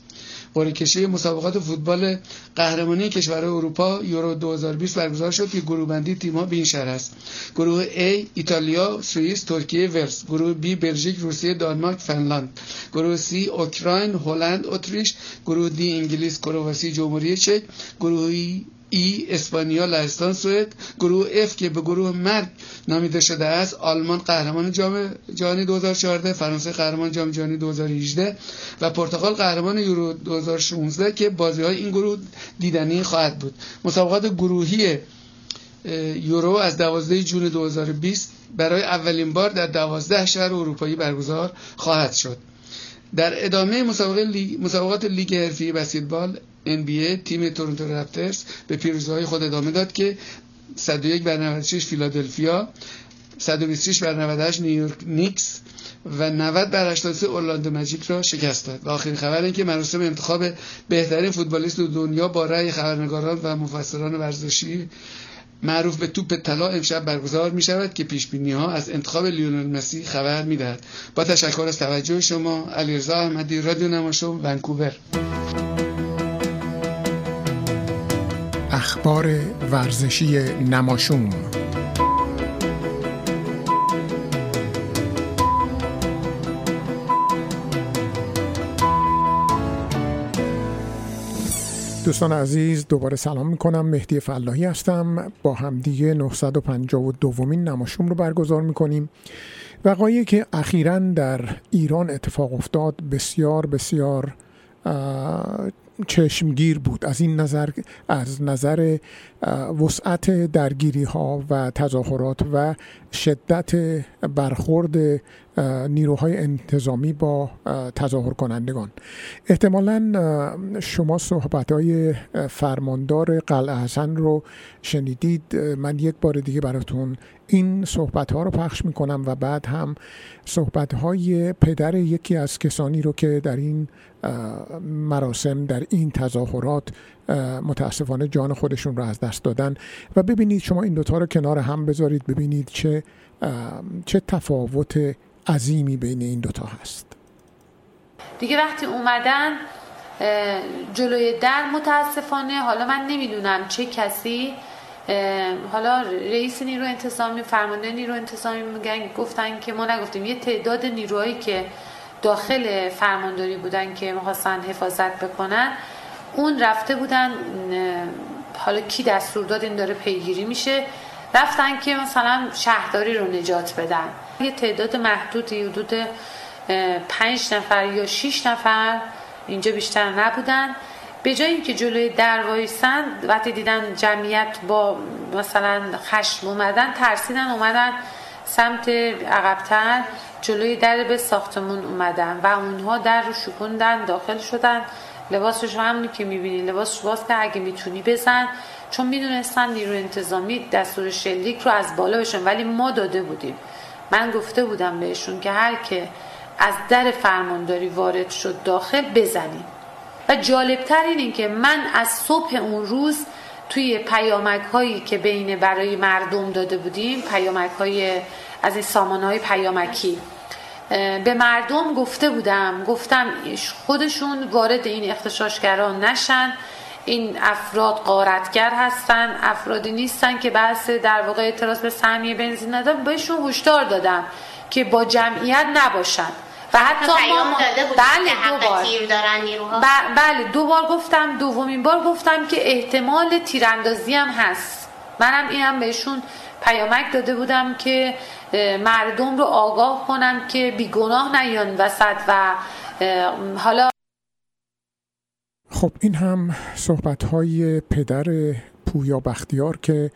قرعه کشی مسابقات فوتبال قهرمانی کشورهای اروپا یورو 2020 برگزار شد که گروه بندی تیم‌ها به این شرح است. گروه A ایتالیا سوئیس ترکیه ولز گروه B بلژیک روسیه دانمارک فنلاند. گروه C اوکراین هلند اتریش. گروه D انگلیس کرواسی جمهوری چک. گروه ای اسپانیا لهستان سوئد. گروه F که به گروه مرگ نامیده شده است آلمان قهرمان جام جهانی 2014 فرانسه قهرمان جام جهانی 2018 و پرتغال قهرمان یورو 2016 که بازی های این گروه دیدنی خواهد بود. مسابقات گروهی یورو از 12 June 2020 برای اولین بار در 12 شهر اروپایی برگزار خواهد شد. در ادامه مسابقه لی... مسابقات لیگ حرفه‌ای بسکتبال NBA تیم تورنتو رپترز به پیروزی‌های خود ادامه داد که 101 بر 96 فیلادلفیا 126 بر 98 نیویورک نیکس و 90 بر 83 اورلاندو ماجیک را شکست داد. و آخرین خبر این که مراسم انتخاب بهترین فوتبالیست دنیا با رأی خبرنگاران و مفسران ورزشی معروف به توپ طلا امشب برگزار می شود که پیش بینی ها از انتخاب لیونل مسی خبر می دهد. با تشکر از توجه شما علیرضا احمدی رادیو نماشوم ونکوور. اخبار ورزشی نماشوم. دوستان عزیز دوباره سلام می‌کنم. مهدی فلاحی هستم. با همدیگه 952 دومین نماشوم رو برگزار می‌کنیم. وقایعی که اخیرا در ایران اتفاق افتاد بسیار بسیار چشمگیر بود. از این نظر از نظر وسعت درگیری ها و تظاهرات و شدت برخورد نیروهای انتظامی با تظاهر کنندگان احتمالا شما صحبت های فرماندار قلعه حسن رو شنیدید. من یک بار دیگه براتون این صحبت ها رو پخش می کنم و بعد هم صحبت های پدر یکی از کسانی رو که در این مراسم در این تظاهرات متاسفانه جان خودشون رو از دست دادن و ببینید شما این دوتا رو کنار هم بذارید ببینید چه چه تفاوت عظیمی بین این دوتا هست. دیگه وقتی اومدن جلوی در متاسفانه حالا من نمی‌دونم چه کسی حالا رئیس نیرو انتظامی فرمانده نیرو انتظامی میگن گفتن که ما نگفتیم. یه تعداد نیروهایی که داخل فرمانداری بودن که می‌خواستن حفاظت بکنن اون رفته بودن حالا کی دستور داد این داره پیگیری میشه؟ رفتن که مثلا شهرداری رو نجات بدن. یه تعداد محدودی حدود پنج نفر یا شیش نفر اینجا بیشتر نبودن. به جای اینکه جلوی در وایسن وقتی دیدن جمعیت با مثلا خشم اومدن ترسیدن اومدن سمت عقبتر جلوی در به ساختمون اومدن و اونها در رو شکوندن داخل شدن. لباسش همونی که می‌بینی. لباسش باز که اگه می‌تونی بزن. چون می‌دونستن نیرو انتظامی دستور شلیک رو از بالا بشن. ولی ما داده بودیم. من گفته بودم بهشون که هر که از در فرمانداری وارد شد داخل بزنیم و جالبتر این که من از صبح اون روز توی پیامک هایی که بین برای مردم داده بودیم پیامک های از این سامان های پیامکی به مردم گفته بودم. گفتم خودشون وارد این اختشاشگران نشن. این افراد قارتگر هستن. افرادی نیستن که بحث در واقع اعتراض به سهمیه بنزین ندارن. بهشون هشدار دادم که با جمعیت نباشن. و حتی ما بله دو بار. بله دو بار گفتم. دومین بار گفتم که احتمال تیراندازی هم هست. منم اینم بهشون پیامک داده بودم که مردم رو آگاه کنم که بیگناه نیان وسط و حالا خب این هم صحبت های پدر پویا بختیار که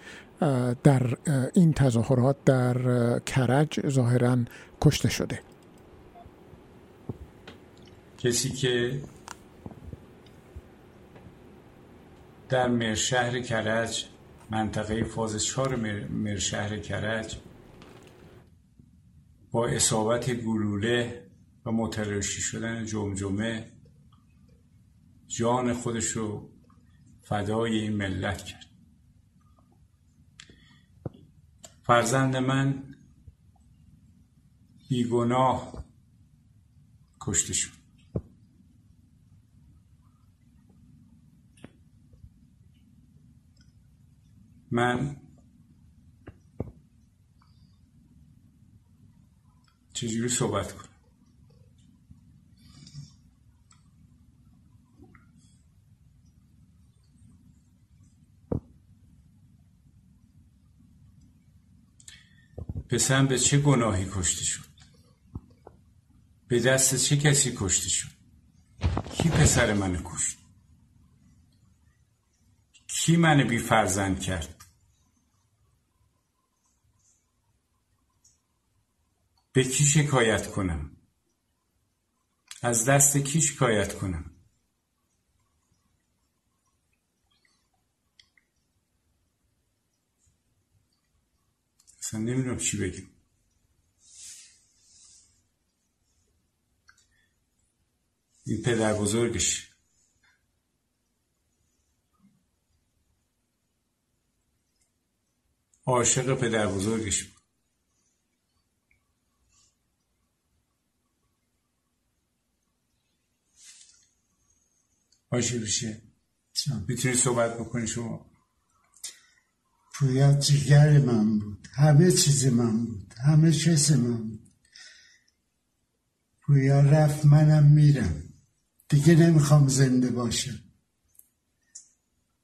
در این تظاهرات در کرج ظاهرا کشته شده. کسی که در مرشهر کرج منطقه فاز چهار مرشهر کرج با اصابت گلوله و متلاشی شدن جمجمه جان خودش رو فدای این ملت کرد. فرزند من بیگناه کشته شد. من چجوری صحبت کنم؟ پسرم به چه گناهی کشته شد؟ به دست چه کسی کشته شد؟ کی پسر من کشت؟ کی من بی فرزند کرد؟ به کی شکایت کنم؟ از دست کی شکایت کنم؟ اصلا نمی‌دونم چی بگم. این پدر بزرگش. عاشق پدر بزرگش بود. باشه بشه می‌تونی صحبت بکنی شما؟ پویا جگر من بود. همه چیز من بود. همه چیز من بود. پویا رفت منم میرم. دیگه نمی‌خوام زنده باشم.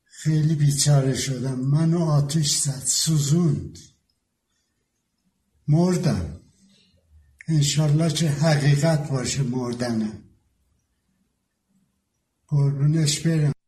خیلی بیچاره شدم. منو آتش زد سوزوند. مردم. انشالله که حقیقت باشه مردنم. قربونش برم آه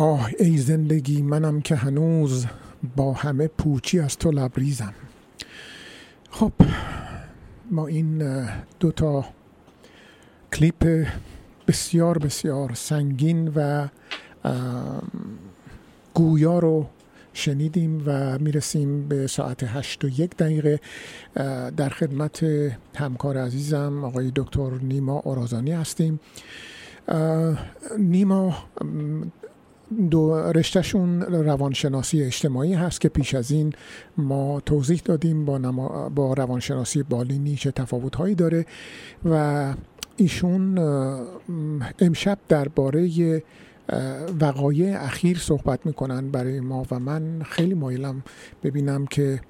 آه ای زندگی منم که هنوز با همه پوچی از تو لبریزم. خب ما این دو تا کلیپ بسیار بسیار سنگین و گویا رو شنیدیم و می‌رسیم به ساعت هشت و یک دقیقه. در خدمت همکار عزیزم آقای دکتر نیما اورازانی هستیم. نیما دو رشتهشون روانشناسی اجتماعی هست که پیش از این ما توضیح دادیم با, نما با روانشناسی بالینی چه تفاوتهایی داره و ایشون امشب درباره وقایع اخیر صحبت می‌کنن برای ما و من خیلی مایلم ببینم که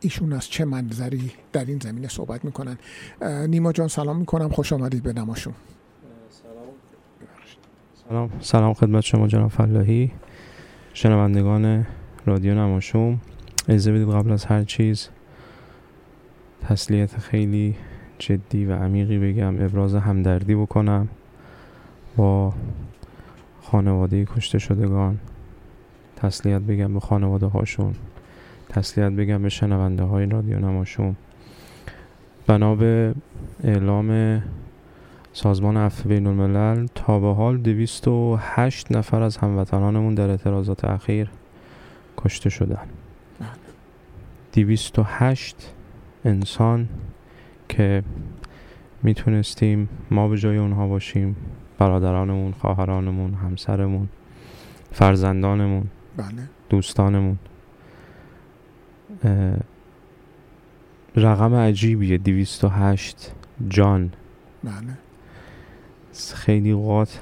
ایشون از چه منظری در این زمینه صحبت می‌کنن. نیما جان سلام می‌کنم. خوش آمدید به نماشون سلام. سلام خدمت شما جناب فلاحی. شنوندگان رادیو نماشوم. اجازه بدید قبل از هر چیز تسلیت خیلی جدی و عمیقی بگم. ابراز همدردی بکنم با خانواده کشته شدگان. تسلیت بگم به خانواده هاشون. تسلیت بگم به شنونده های رادیو نماشوم. بنا به اعلام سازمان عفو بین الملل تا به حال 208 نفر از هموطنانمون در اعتراضات اخیر کشته شدن. 208 انسان که می‌تونستیم ما به جای اونها باشیم برادرانمون، خواهرانمون، همسرمون، فرزندانمون، بله. دوستانمون. رقم عجیبیه 208 جان. بله. خیلی اوقات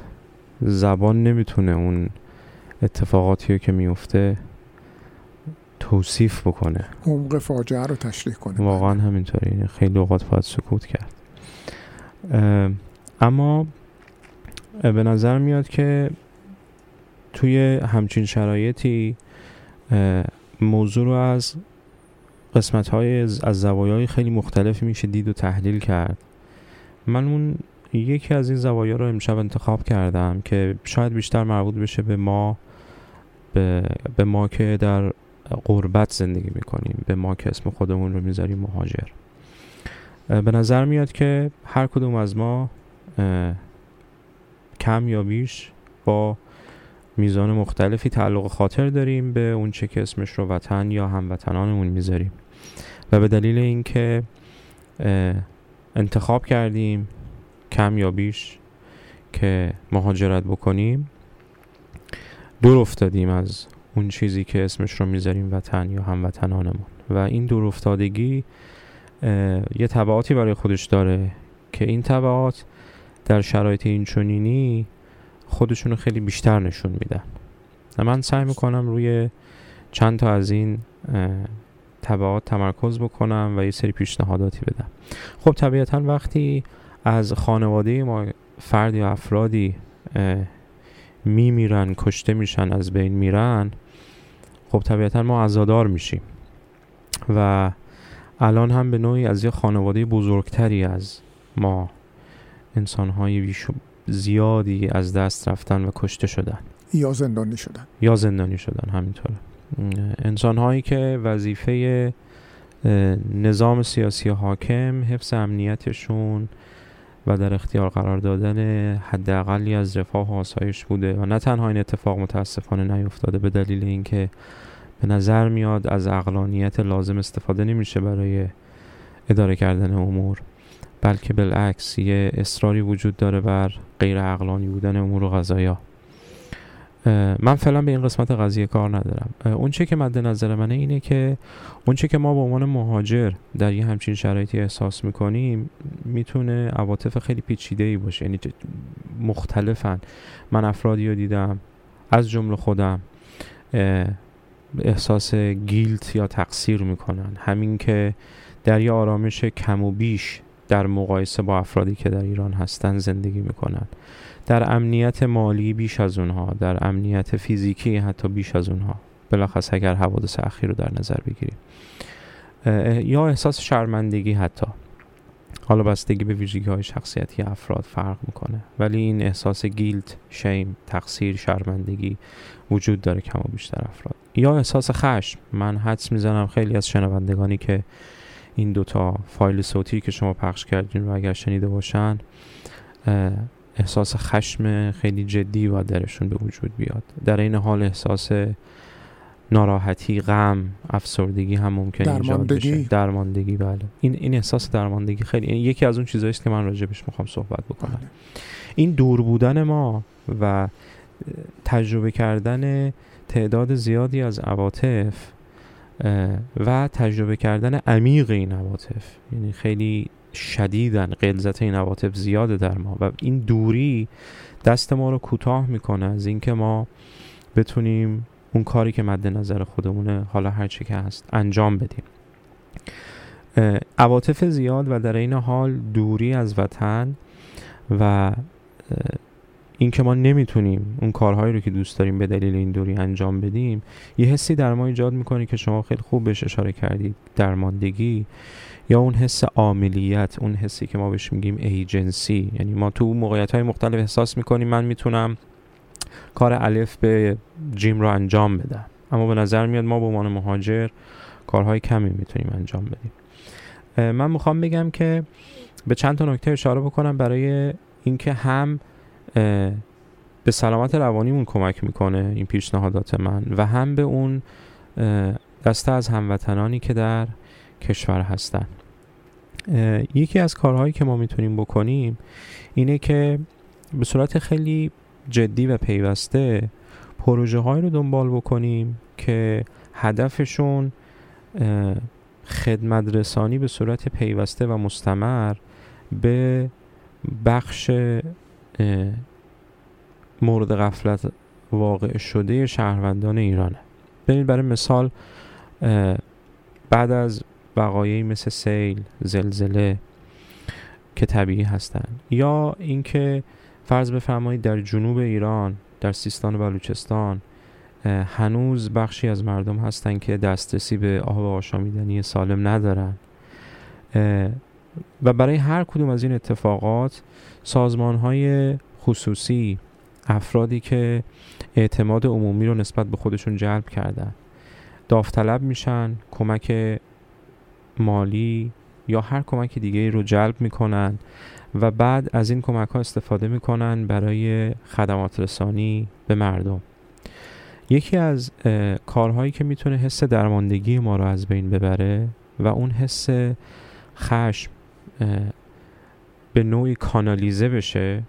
زبان نمی‌تونه اون اتفاقاتی رو که میفته توصیف بکنه. عمق فاجعه رو تشریح کنه. واقعا همینطوری. خیلی اوقات باید سکوت کرد. اما به نظر میاد که توی همچین شرایطی موضوع رو از قسمت های از زوایای خیلی مختلفی میشه دید و تحلیل کرد. من اون یکی از این زوایا رو امشب انتخاب کردم که شاید بیشتر مربوط بشه به ما به, به ما که در غربت زندگی می‌کنیم به ما که اسم خودمون رو می‌ذاریم مهاجر. به نظر میاد که هر کدوم از ما کم یا بیش با میزان مختلفی تعلق خاطر داریم به اون چه که اسمش رو وطن یا هموطنانمون می‌ذاریم. و به دلیل اینکه انتخاب کردیم کم یا بیش که مهاجرت بکنیم. دور افتادیم از اون چیزی که اسمش رو می‌ذاریم وطن یا هموطنانمون. و این دور افتادگی یه تبعاتی برای خودش داره که این تبعات در شرایط اینچنینی خودشون رو خیلی بیشتر نشون میدن. من سعی می‌کنم روی چند تا از این اه، تبعات تمرکز بکنم و یه سری پیشنهاداتی بدم. خب طبیعتا وقتی از خانواده ما فرد یا افرادی میمیرن کشته میشن از بین میرن خب طبیعتا ما عزادار میشیم. و الان هم به نوعی از یه خانواده بزرگتری از ما انسانهای بیش زیادی از دست رفتن و کشته شدن. یا زندانی شدن. یا زندانی شدن همینطوره انسان هایی که وظیفه نظام سیاسی حاکم حفظ امنیتشون و در اختیار قرار دادن حداقلی از رفاه و آسایش بوده و نه تنها این اتفاق متاسفانه نیفتاده به دلیل اینکه به نظر میاد از اقلانیت لازم استفاده نمیشه برای اداره کردن امور بلکه بالعکس یه اصراری وجود داره بر غیر عقلانی بودن امور و اه، من فعلا به این قسمت قضیه کار ندارم. اون چه که مد نظر منه اینه که اون چه که ما به عنوان مهاجر در یه همچین شرایطی احساس می‌کنیم می‌تونه عواطف خیلی پیچیده ای باشه. یعنی مختلفن. من افرادی رو دیدم از جمله خودم احساس گیلت یا تقصیر می‌کنن. همین که در یه آرامش کم و بیش در مقایسه با افرادی که در ایران هستن زندگی می‌کنن. در امنیت مالی بیش از اونها در امنیت فیزیکی حتی بیش از اونها. بلخص اگر حوادث اخیر رو در نظر بگیریم. یا احساس شرمندگی حتی. حالا بستگی به ویژگی های شخصیتی افراد فرق می‌کنه. ولی این احساس گیلت، شیم، تقصیر، شرمندگی وجود داره کم و بیشتر افراد. یا احساس خشم. من حدس می‌زنم خیلی از شنوندگانی که این دوتا فایل صوتی که شما پخش کردین رو اگر شنیده باشن احساس خشم خیلی جدی باید درشون به وجود بیاد. در این حال احساس ناراحتی غم افسردگی هم ممکنه ایجاد. بشه. درماندگی. بله. این این احساس درماندگی خیلی این یکی از اون چیزایی است که من راجبش می‌خوام صحبت بکنم. این دور بودن ما و تجربه کردن تعداد زیادی از عواطف و تجربه کردن عمیق این عواطف یعنی خیلی شدیدن غلظت این عواطف زیاده در ما و این دوری دست ما رو کوتاه می‌کنه از اینکه ما بتونیم اون کاری که مد نظر خودمونه حالا هر چی که هست انجام بدیم. عواطف زیاد و در این حال دوری از وطن و اینکه ما نمی‌تونیم اون کارهایی رو که دوست داریم به دلیل این دوری انجام بدیم یه حسی در ما ایجاد می‌کنه که شما خیلی خوب بهش اشاره کردید درماندگی. یا اون حس عاملیت اون حسی که ما بهش میگیم ایجنسی یعنی ما تو موقعیت های مختلف احساس می‌کنیم من می‌تونم کار الف به جیم رو انجام بدم. اما به نظر میاد ما به عنوان مهاجر کارهای کمی می‌تونیم انجام بدیم. من می‌خوام بگم که به چند تا نکته اشاره بکنم برای اینکه هم به سلامت روانیمون کمک می‌کنه این پیشنهادات من و هم به اون دسته از هموطنانی که در کشور هستن. یکی از کارهایی که ما می‌تونیم بکنیم اینه که به صورت خیلی جدی و پیوسته پروژه هایی رو دنبال بکنیم که هدفشون خدمت رسانی به صورت پیوسته و مستمر به بخش مورد غفلت واقع شده شهروندان ایرانه. ببینید برای مثال بعد از وقایعی مثل سیل زلزله که طبیعی هستند یا اینکه فرض بفرمایید در جنوب ایران در سیستان و بلوچستان هنوز بخشی از مردم هستند که دسترسی به آب آشامیدنی سالم ندارن. و برای هر کدوم از این اتفاقات سازمان های خصوصی افرادی که اعتماد عمومی رو نسبت به خودشون جلب کردن داوطلب میشن کمک مالی یا هر کمک دیگه رو جلب می‌کنن و بعد از این کمک ها استفاده می‌کنن برای خدمات رسانی به مردم. یکی از کارهایی که می‌تونه حس درماندگی ما رو از بین ببره و اون حس خشم به نوعی کانالیزه بشه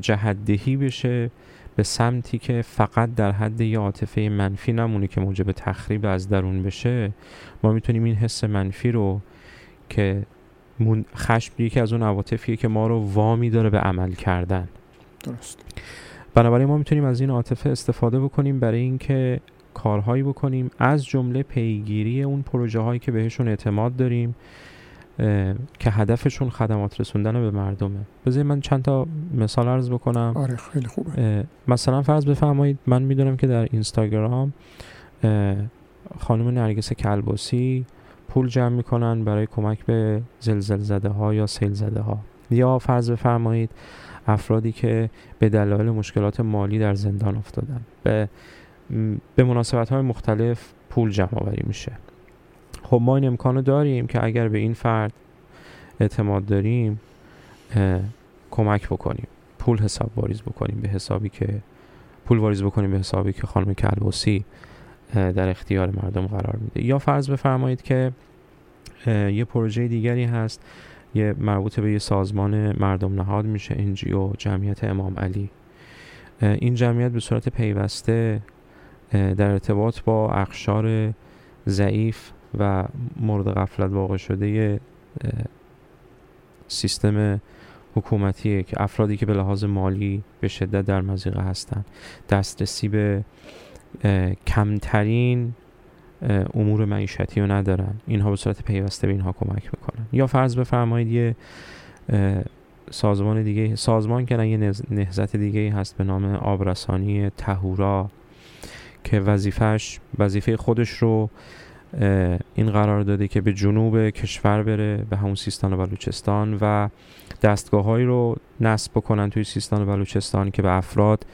جهدهی بشه به سمتی که فقط در حد یه عاطفه منفی نمونه که موجب تخریب از درون بشه ما می‌تونیم این حس منفی رو که خشم یکی از اون عواطفیه که ما رو وامی داره به عمل کردن. درست. بنابراین ما می‌تونیم از این عاطفه استفاده بکنیم برای اینکه کارهایی بکنیم از جمله پیگیری اون پروژه هایی که بهشون اعتماد داریم که هدفشون خدمات رسوندن به مردمه. بذارید من چند تا مثال عرض بکنم. آره خیلی خوبه. مثلا فرض بفرمایید من می‌دونم که در اینستاگرام خانم نرگس کلباسی پول جمع می‌کنن برای کمک به زلزل زده ها یا سیل زده ها یا فرض بفرمایید افرادی که به دلایل مشکلات مالی در زندان افتادن. به به مناسبت های مختلف پول جمع آوری میشه. خب ما این امکانو داریم که اگر به این فرد اعتماد داریم کمک بکنیم پول حساب واریز بکنیم به حسابی که پول واریز بکنیم به حسابی که خانم کلباسی اه، در اختیار مردم قرار میده. یا فرض بفرمایید که یه پروژه دیگری هست یه مربوط به یه سازمان مردم نهاد میشه NGO جمعیت امام علی. این جمعیت به صورت پیوسته در ارتباط با اقشار ضعیف و مورد غفلت واقع شده سیستم حکومتیه که افرادی که به لحاظ مالی به شدت در مزیقه هستن. دسترسی به کمترین امور معیشتی رو ندارن. اینها به صورت پیوسته به اینها کمک می‌کنن. یا فرض بفرمایید یه سازمان دیگه سازمان که یه نهز- نهضت دیگه هست به نام آبرسانی تهورا که وظیفش وظیفه خودش رو این قرار داده که به جنوب کشور بره به همون سیستان و بلوچستان و دستگاه رو نصب بکنن توی سیستان و بلوچستان که به افراد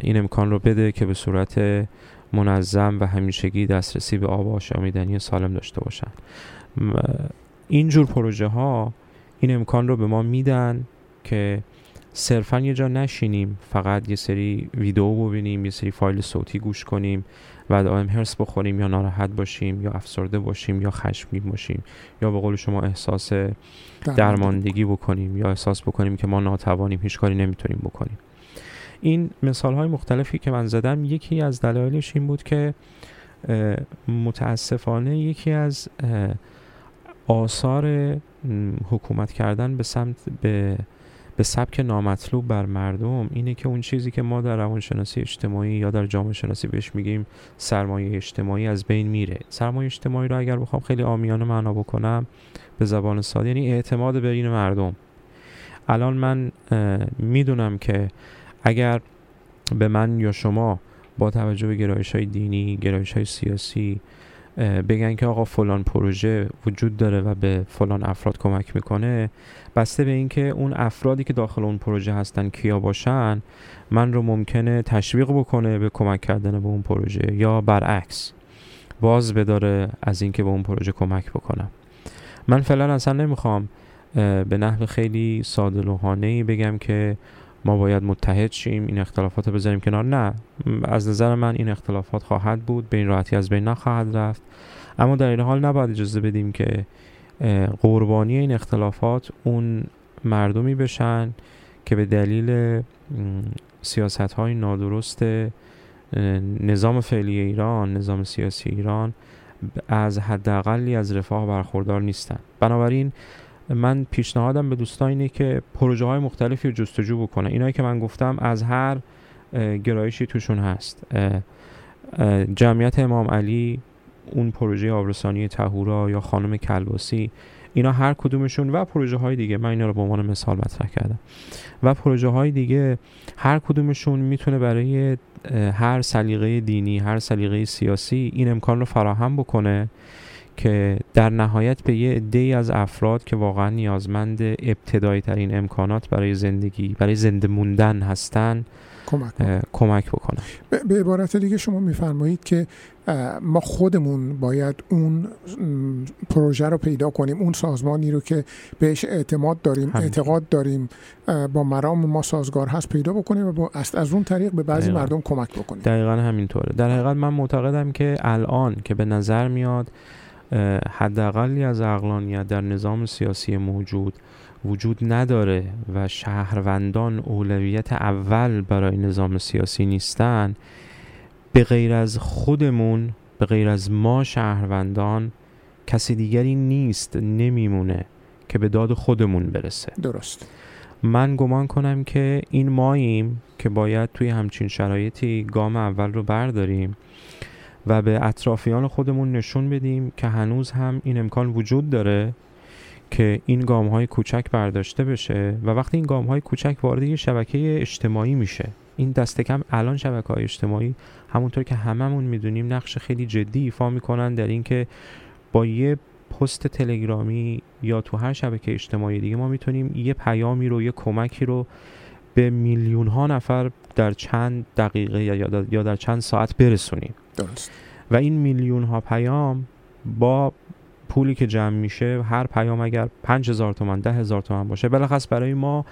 این امکان رو بده که به صورت منظم و همیشگی دسترسی به آب آشامیدنی سالم داشته باشن. این جور پروژه ها این امکان رو به ما میدن که صرفا یه جا نشینیم فقط یه سری ویدیو ببینیم یه سری فایل صوتی گوش کنیم. و دائم هرس بخوریم یا ناراحت باشیم یا افسرده باشیم یا خشمگین باشیم یا به قول شما احساس درماندگی. بکنیم یا احساس بکنیم که ما ناتوانیم هیچ کاری نمی‌تونیم بکنیم. این مثال های مختلفی که من زدم یکی از دلایلش این بود که متاسفانه یکی از آثار حکومت کردن به سمت به به سبک نامطلوب بر مردم اینه که اون چیزی که ما در روانشناسی اجتماعی یا در جامعه شناسی بهش میگیم سرمایه اجتماعی از بین میره. سرمایه اجتماعی رو اگر بخوام خیلی آمیانه معنا بکنم به زبان ساده یعنی اعتماد بین مردم. الان من می‌دونم که اگر به من یا شما با توجه به گرایش های دینی گرایش های سیاسی بگن که آقا فلان پروژه وجود داره و به فلان افراد کمک می‌کنه. بسته به اینکه اون افرادی که داخل اون پروژه هستن کیا باشن من رو ممکنه تشویق بکنه به کمک کردن به اون پروژه یا برعکس باز بداره از اینکه به اون پروژه کمک بکنم. من فعلا اصلا نمی‌خوام به نحو خیلی ساده لوحانه‌ای بگم که ما باید متحد شیم این اختلافات رو بذاریم کنار. نه از نظر من این اختلافات خواهد بود به این راحتی از بین نخواهد رفت. اما در این حال نباید اجازه بدیم که قربانی این اختلافات اون مردمی بشن که به دلیل سیاست های نادرست نظام فعلی ایران نظام سیاسی ایران از حداقلی از رفاه برخوردار نیستن. بنابراین من پیشنهادم به دوستان اینه که پروژه های مختلفی رو جستجو بکنن اینایی که من گفتم از هر گرایشی توشون هست. جمعیت امام علی اون پروژه آبرسانی تهورا یا خانم کلباسی اینا هر کدومشون و پروژه های دیگه من اینا رو به عنوان مثال مطرح کردم. و پروژه های دیگه هر کدومشون می‌تونه برای هر سلیقه دینی هر سلیقه سیاسی این امکان رو فراهم بکنه. که در نهایت به یه عده از افراد که واقعا نیازمند ابتدایی ترین امکانات برای زندگی برای زنده موندن هستن کمک کمک بکنن به عبارت دیگه شما میفرمایید که ما خودمون باید اون پروژه رو پیدا کنیم اون سازمانی رو که بهش اعتماد داریم همین. اعتقاد داریم با مرام ما سازگار هست پیدا بکنیم و با از, از اون طریق به بعضی دقیقاً. مردم کمک بکنیم دقیقا همینطوره در حقیقت من معتقدم که الان که به نظر میاد حداقلی از اقلانیت در نظام سیاسی موجود وجود نداره و شهروندان اولویت اول برای نظام سیاسی نیستن به غیر از خودمون به غیر از ما شهروندان کسی دیگری نیست نمیمونه که به داد خودمون برسه. درست. من گمان کنم که این ماییم که باید توی همچین شرایطی گام اول رو برداریم. و به اطرافیان خودمون نشون بدیم که هنوز هم این امکان وجود داره که این گام های کوچک برداشته بشه و وقتی این گام های کوچک وارد یه شبکه اجتماعی میشه این دست کم الان شبکه های اجتماعی همونطور که هممون می‌دونیم نقش خیلی جدی ایفا می‌کنن در اینکه با یه پست تلگرامی یا تو هر شبکه اجتماعی دیگه ما می‌تونیم یه پیامی رو یه کمکی رو به میلیون ها نفر در چند دقیقه یا در چند ساعت برسونیم. درست. و این میلیون ها پیام با پولی که جمع میشه هر پیام اگر 5000 تومن ده هزار تومن باشه بلخص برای ما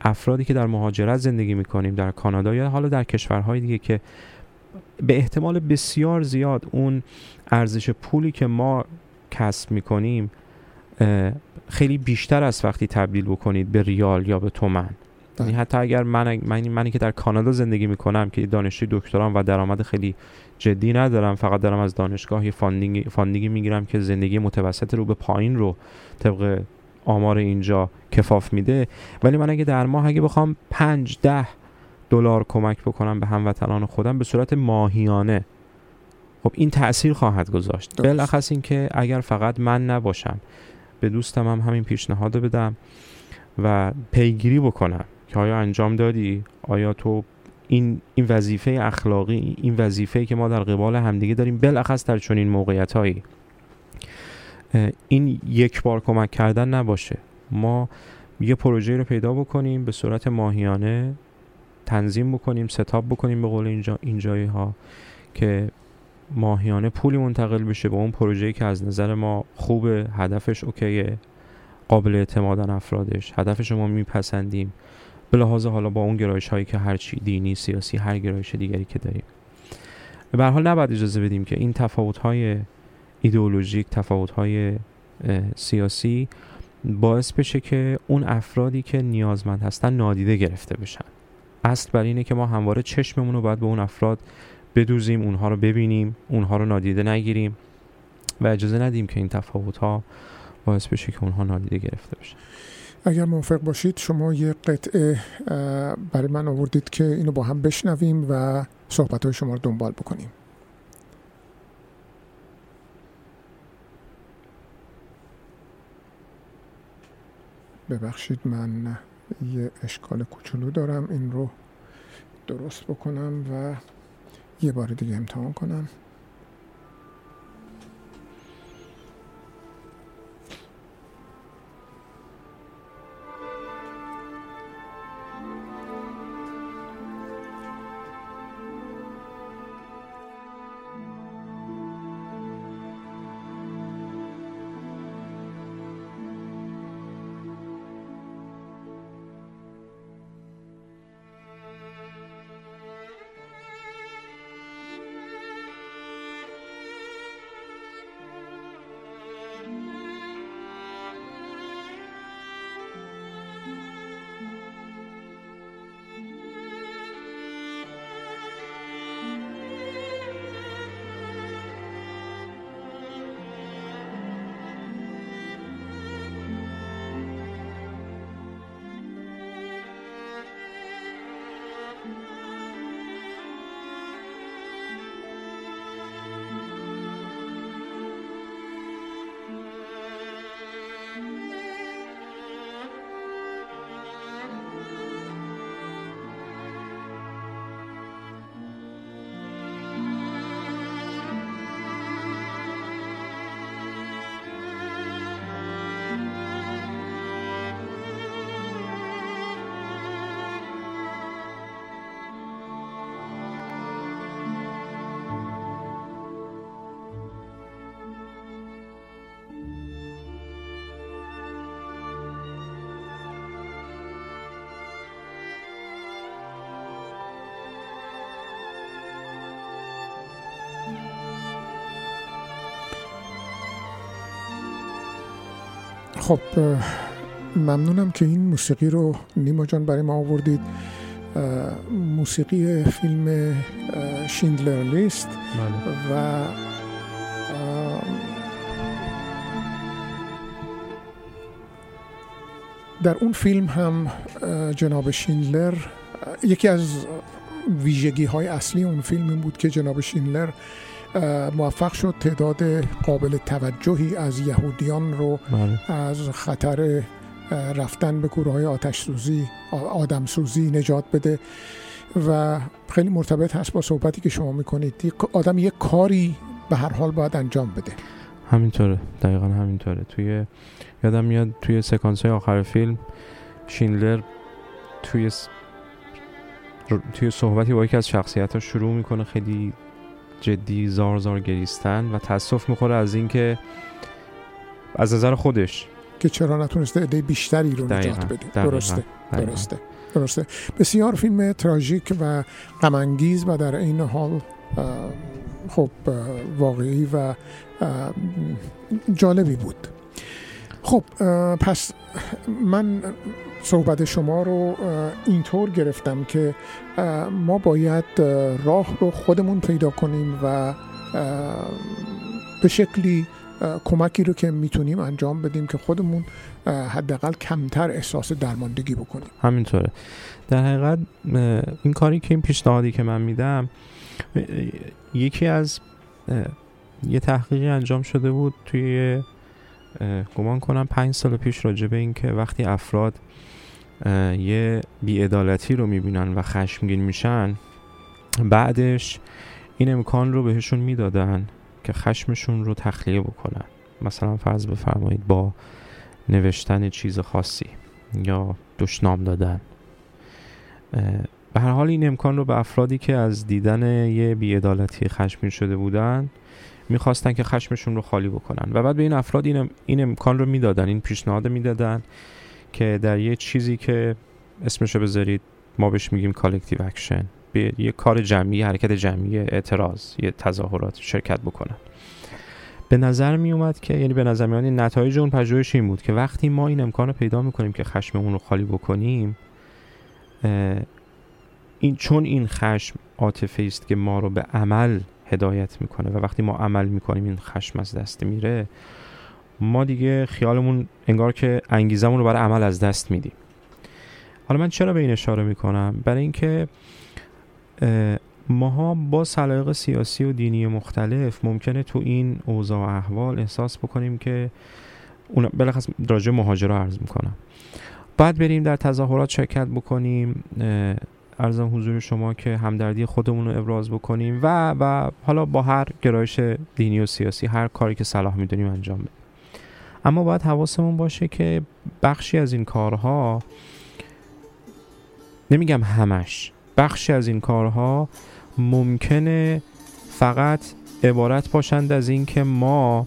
افرادی که در مهاجرت زندگی می‌کنیم در کانادا یا حالا در کشورهای دیگه که به احتمال بسیار زیاد اون ارزش پولی که ما کسب می‌کنیم خیلی بیشتر از وقتی تبدیل بکنید به ریال یا به تومن یعنی حتی اگر من من منی که در کانادا زندگی می‌کنم که دانشجوی دکترام و درآمد خیلی جدی ندارم فقط دارم از دانشگاه یه funding funding ی می‌گیرم که زندگی متوسط رو به پایین رو طبق آمار اینجا کفاف میده. ولی من اگه در ماه اگه بخوام پنج ده دلار کمک بکنم به هموطنان خودم به صورت ماهیانه خب این تاثیر خواهد گذاشت. بالاخص این که اگر فقط من نباشم به دوستم هم همین پیشنهاد بدم و پیگیری بکنم. که آیا انجام دادی؟ آیا تو این این وظیفه اخلاقی این وظیفه که ما در قبال همدیگه داریم بالاخص در چنین موقعیت هایی این یک بار کمک کردن نباشه. ما یه پروژه رو پیدا بکنیم به صورت ماهیانه تنظیم بکنیم ستاب بکنیم به قول اینجا این جایی ها که ماهیانه پولی منتقل بشه به اون پروژه‌ای که از نظر ما خوبه هدفش اوکیه قابل اعتمادن افرادش هدفش ما میپسندیم. به لحاظ حالا با اون گرایش هایی که هرچی دینی سیاسی هر گرایش دیگری که داریم. به حال نباید اجازه بدیم که این تفاوت های ایدئولوژیک تفاوت های سیاسی باعث بشه که اون افرادی که نیازمند هستن نادیده گرفته بشن. اصل بر اینه که ما همواره چشممون رو باید به اون افراد بدوزیم اونها رو ببینیم اونها رو نادیده نگیریم و اجازه ندیم که این تفاوت ها باعث بشه که اونها نادیده گرفته بشن. اگر موافق باشید شما یه قطعه برای من آوردید که اینو با هم بشنویم و صحبت های شما رو دنبال بکنیم. ببخشید من یه اشکال کوچولو دارم. این رو درست بکنم و یه بار دیگه امتحان کنم. خب ممنونم که این موسیقی رو نیما جان برای ما آوردید. موسیقی فیلم شیندلر لیست. و در اون فیلم هم جناب شیندلر یکی از ویژگی های اصلی اون فیلم این بود که جناب شیندلر موفق شد تعداد قابل توجهی از یهودیان رو بله. از خطر رفتن به کوره های آتش سوزی آدم سوزی نجات بده و خیلی مرتبط هست با صحبتی که شما می‌کنید آدم یک کاری به هر حال باید انجام بده همینطوره دقیقا همینطوره توی یادم میاد توی سکانس های آخر فیلم شینلر توی. توی صحبتی با یکی از شخصیت ها شروع می‌کنه خیلی جدی زار زار گریستن و تاسف می‌خوره از اینکه از نظر خودش که چرا نتونسته عده بیشتری رو نجات بده. درسته درسته درسته. بسیار فیلم تراژیک و غم و در این حال خب واقعی و جالبی بود. خب پس من صحبت شما رو اینطور گرفتم که ما باید راه رو خودمون پیدا کنیم و به شکلی کمکی رو که می‌تونیم انجام بدیم که خودمون حداقل کمتر احساس درماندگی بکنیم. همینطوره. در حقیقت این کاری که این پیشنهادی که من میدم یکی از یه تحقیقی انجام شده بود توی گمان کنم پنج سال پیش راجع به این که وقتی افراد یه بیعدالتی رو می‌بینن و خشمگین میشن. بعدش این امکان رو بهشون می‌دادن که خشمشون رو تخلیه بکنن. مثلا فرض بفرمایید با نوشتن چیز خاصی یا دشنام دادن. به هر حال این امکان رو به افرادی که از دیدن یه بیعدالتی خشمگین شده بودن می‌خواستن که خشمشون رو خالی بکنن. و بعد به این افراد این, ام- این امکان رو می‌دادن این پیشنهاد می‌دادن که در یه چیزی که اسمشو بذارید ما بهش میگیم collective action به یه کار جمعی حرکت جمعی اعتراض یه تظاهرات شرکت بکنن. به نظر می اومد که یعنی به نظر می نتایج اون پژوهش این بود که وقتی ما این امکان رو پیدا می‌کنیم که خشممون رو خالی بکنیم این چون این خشم عاطفه است که ما رو به عمل هدایت می‌کنه و وقتی ما عمل می‌کنیم این خشم از دست میره ما دیگه خیالمون انگار که انگیزمون رو برای عمل از دست میدیم. حالا من چرا به این اشاره می‌کنم؟ برای اینکه اه، ماها با سلایق سیاسی و دینی مختلف ممکنه تو این اوضاع و احوال احساس بکنیم که اون بلخص راجع مهاجرا عرض می‌کنم. باید بریم در تظاهرات شرکت بکنیم ارزم حضور شما که همدردی خودمون رو ابراز بکنیم و و حالا با هر گرایش دینی و سیاسی هر کاری که صلاح می‌دونیم انجام بدیم. اما باید حواسمون باشه که بخشی از این کارها نمیگم همش بخشی از این کارها ممکنه فقط عبارت باشند از اینکه ما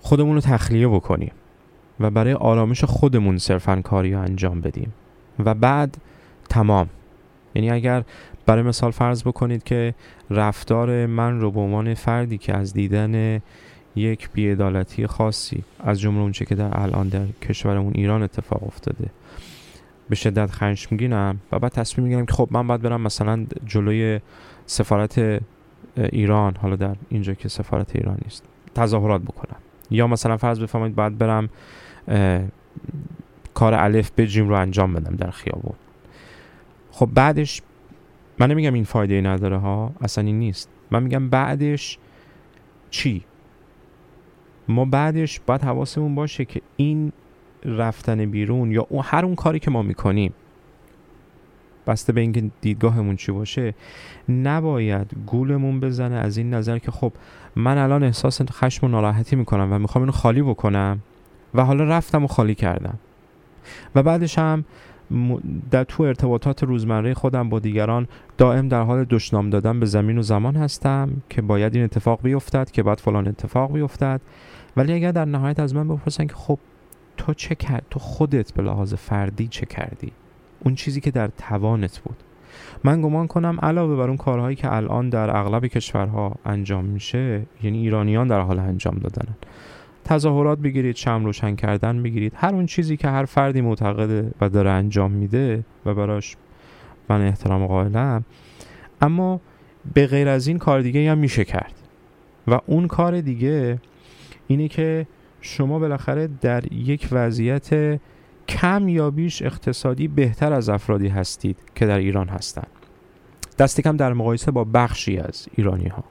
خودمون رو تخلیه بکنیم و برای آرامش خودمون صرفا کاری رو انجام بدیم و بعد تمام. یعنی اگر برای مثال فرض بکنید که رفتار من رو به عنوان فردی که از دیدن یک بیعدالتی خاصی از جمله اونچه که در الان در کشورمون ایران اتفاق افتاده. به شدت خشمگینم و بعد تصمیم می‌گیرم که خب من باید برم مثلا جلوی سفارت ایران حالا در اینجا که سفارت ایران نیست تظاهرات بکنم. یا مثلا فرض بفرمایید باید برم کار الف به جیم رو انجام بدم در خیابون. خب بعدش من نمیگم این فایده ای نداره ها اصلا این نیست. من میگم بعدش چی؟ ما بعدش باید حواسمون باشه که این رفتن بیرون یا اون هر اون کاری که ما می‌کنیم بسته به اینکه دیدگاهمون چی باشه نباید گولمون بزنه از این نظر که خب من الان احساس خشم و ناراحتی می‌کنم و می‌خوام اینو خالی بکنم و حالا رفتم و خالی کردم. و بعدش هم در تو ارتباطات روزمره خودم با دیگران دائم در حال دشنام دادن به زمین و زمان هستم که باید این اتفاق بیفتد که باید فلان اتفاق بیفتد. ولی اگر در نهایت از من بپرسن که خب تو چه کرد تو خودت به لحاظ فردی چه کردی؟ اون چیزی که در توانت بود. من گمان کنم علاوه بر اون کارهایی که الان در اغلب کشورها انجام میشه یعنی ایرانیان در حال انجام دادنن. تظاهرات بگیرید شم روشن کردن بگیرید. هر اون چیزی که هر فردی معتقده و داره انجام میده و براش من احترام قائلم. اما به غیر از این کار دیگه هم میشه کرد. و اون کار دیگه اینه که شما بالاخره در یک وضعیت کم یا بیش اقتصادی بهتر از افرادی هستید که در ایران هستند دست کم در مقایسه با بخشی از ایرانی ها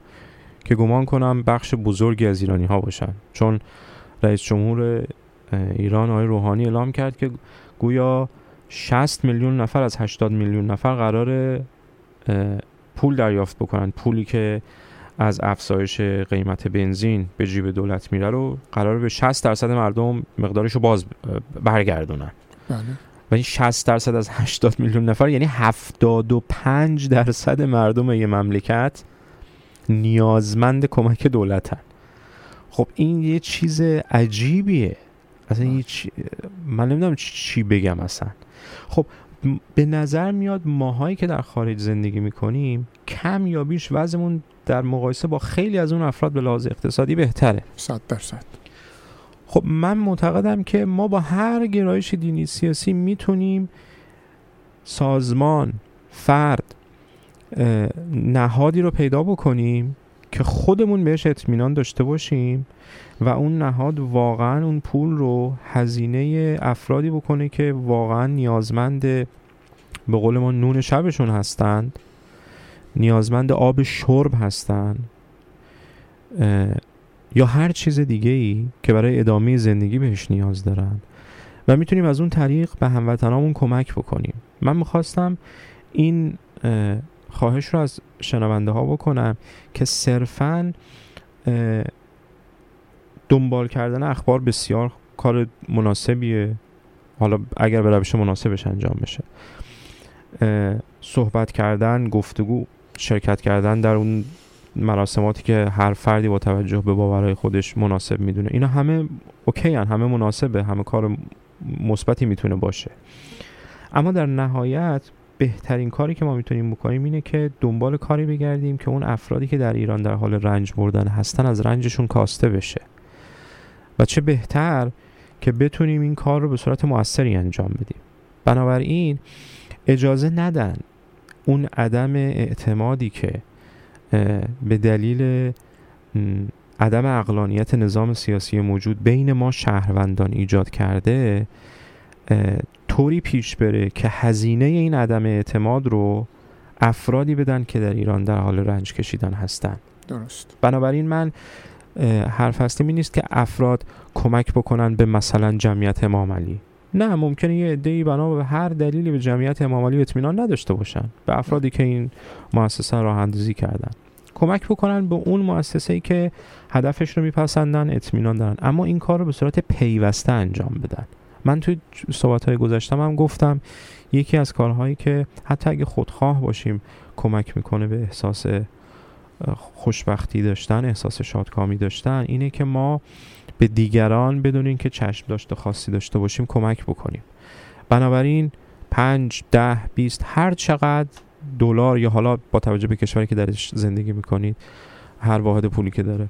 که گمان کنم بخش بزرگی از ایرانی ها باشن. چون رئیس جمهور ایران آقای روحانی اعلام کرد که گویا 60 میلیون نفر از 80 میلیون نفر قرار پول دریافت بکنن. پولی که از افزایش قیمت بنزین به جیب دولت میره رو قرار به 60 درصد مردم مقدارش رو باز برگردونن. بله. و این 60 درصد از 80 میلیون نفر یعنی 75 درصد مردم یه مملکت نیازمند کمک دولتن. خب این یه چیز عجیبیه. اصلا یه چی... من نمی‌دونم چی- بگم اصلا. خب به نظر میاد ماهایی که در خارج زندگی می‌کنیم کم یا بیش وضعمون در مقایسه با خیلی از اون افراد به لحاظ اقتصادی بهتره. صد درصد. خب من معتقدم که ما با هر گرایش دینی سیاسی می‌تونیم سازمان فرد نهادی رو پیدا بکنیم که خودمون بهش اطمینان داشته باشیم و اون نهاد واقعا اون پول رو هزینه افرادی بکنه که واقعا نیازمند به قول ما نون شبشون هستند نیازمند آب شرب هستند یا هر چیز دیگه ای که برای ادامه زندگی بهش نیاز دارن. و می‌تونیم از اون طریق به هموطنامون کمک بکنیم. من می‌خواستم این اه، خواهش رو از شنونده ها بکنم که صرفا دنبال کردن اخبار بسیار کار مناسبیه. حالا اگر به روش مناسبش انجام بشه. صحبت کردن گفتگو شرکت کردن در اون مراسماتی که هر فردی با توجه به باورهای خودش مناسب می‌دونه. اینا همه اوکی هن، همه مناسبه همه کار مثبتی می‌تونه باشه. اما در نهایت بهترین کاری که ما می‌تونیم بکنیم اینه که دنبال کاری بگردیم که اون افرادی که در ایران در حال رنج بردن هستن از رنجشون کاسته بشه. و چه بهتر که بتونیم این کار رو به صورت موثری انجام بدیم. بنابراین اجازه ندن اون عدم اعتمادی که به دلیل عدم اقلانیت نظام سیاسی موجود بین ما شهروندان ایجاد کرده طوری پیش بره که هزینه این عدم اعتماد رو افرادی بدن که در ایران در حال رنج کشیدن هستن. درست. بنابراین من حرف هستیم این نیست که افراد کمک بکنن به مثلا جمعیت امام علی. نه ممکنه یه عده‌ای بنا به هر دلیلی به جمعیت امام علی اطمینان نداشته باشن به افرادی که این مؤسسه راه اندازی کردن. کمک بکنن به اون مؤسسه ای که هدفش رو میپسندن اطمینان دارن. اما این کار رو به صورت پیوسته انجام بدن. من توی صحبت های گذاشتم هم گفتم یکی از کارهایی که حتی اگه خودخواه باشیم کمک می‌کنه به احساس خوشبختی داشتن احساس شادکامی داشتن اینه که ما به دیگران بدون اینکه چشم داشته خاصی داشته باشیم کمک بکنیم. بنابراین پنج ده بیست هر چقدر دلار یا حالا با توجه به کشوری که درش زندگی می‌کنید هر واحد پولی که داره.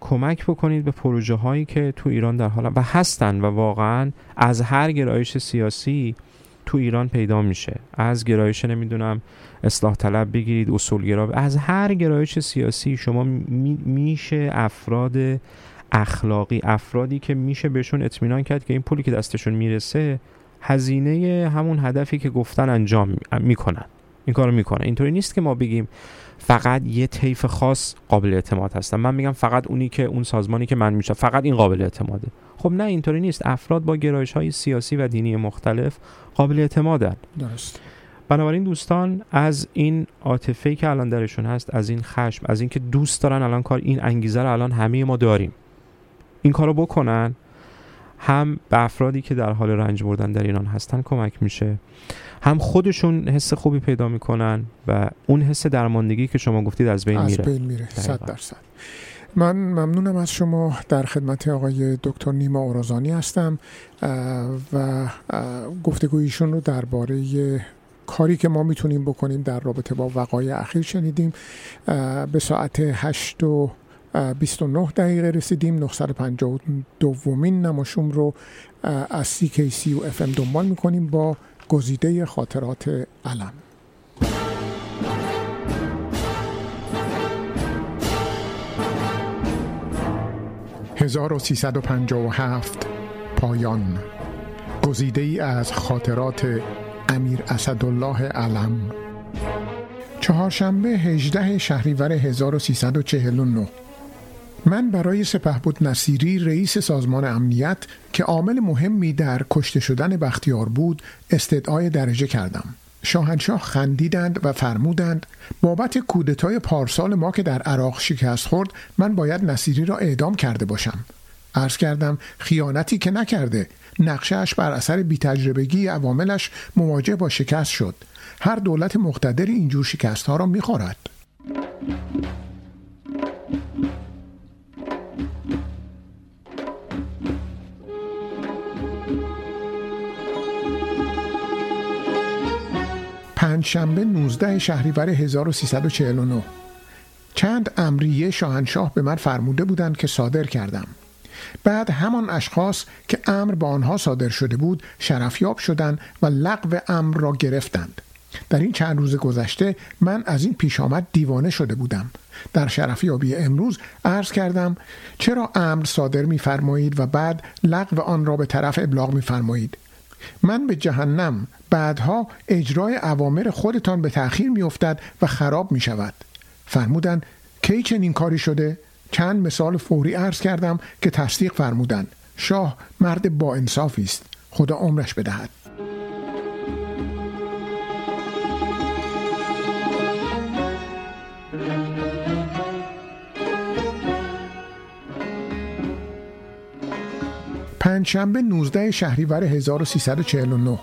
کمک بکنید به پروژه هایی که تو ایران در حال و هستن و واقعا از هر گرایش سیاسی تو ایران پیدا میشه. از گرایش نمی‌دونم اصلاح طلب بگیرید اصولگرا از هر گرایش سیاسی شما می- میشه افراد اخلاقی افرادی که میشه بهشون اطمینان کرد که این پولی که دستشون می‌رسه هزینه همون هدفی که گفتن انجام می- می‌کنن. این کارو می‌کنن. اینطوری نیست که ما بگیم فقط یه طیف خاص قابل اعتماد هستن. من میگم فقط اونی که اون سازمانی که من میشه فقط این قابل اعتماده. خب نه اینطوری نیست. افراد با گرایش های سیاسی و دینی مختلف قابل اعتمادن. درست. بنابراین دوستان از این عاطفه‌ای که الان درشون هست از این خشم از اینکه دوست دارن الان کار این انگیزه رو الان همه ما داریم. این کارو بکنن هم به افرادی که در حال رنج بردن در ایران هستن کمک میشه. هم خودشون حس خوبی پیدا می‌کنن و اون حس درماندگی که شما گفتید از بین از میره. بین میره صد. درصد. من ممنونم از شما. در خدمت آقای دکتر نیما اورازانی هستم و گفتگویشون رو درباره کاری که ما می‌تونیم بکنیم در رابطه با وقایع اخیر شنیدیم. به ساعت 8 و اه، 29 دقیقه رسیدیم. 952 دومین نماشوم رو از CKCU FM دنبال می‌کنیم با گزیده خاطرات علم. 1357 پایان. گزیده ای از خاطرات امیر اسدالله علم. چهارشنبه 18 شهریور 1349 من برای سپهبد نصیری رئیس سازمان امنیت که عامل مهمی در کشته شدن بختیار بود استدعای درجه کردم. شاهنشاه خندیدند و فرمودند بابت کودتای پارسال ما که در عراق شکست خورد من باید نصیری را اعدام کرده باشم. عرض کردم خیانتی که نکرده. نقشهش بر اثر بیتجربگی عواملش مواجه با شکست شد. هر دولت مقتدر اینجور شکست ها را می‌خورد. پنجشنبه 19 شهریور 1349 چند امریه شاهنشاه به من فرموده بودند که صادر کردم. بعد همان اشخاص که امر با آنها صادر شده بود شرفیاب شدند و لغو امر را گرفتند. در این چند روز گذشته من از این پیش آمد دیوانه شده بودم. در شرفیابی امروز عرض کردم چرا امر صادر می‌فرمایید و بعد لغو آن را به طرف ابلاغ می‌فرمایید؟ من به جهنم بعدها اجرای اوامر خودتان به تأخیر میافتد و خراب می شود فرمودند کی چنین کاری شده؟ چند مثال فوری عرض کردم که تصدیق فرمودند. شاه مرد با انصافی است. خدا عمرش بدهد. پنجشنبه 19 شهریور 1349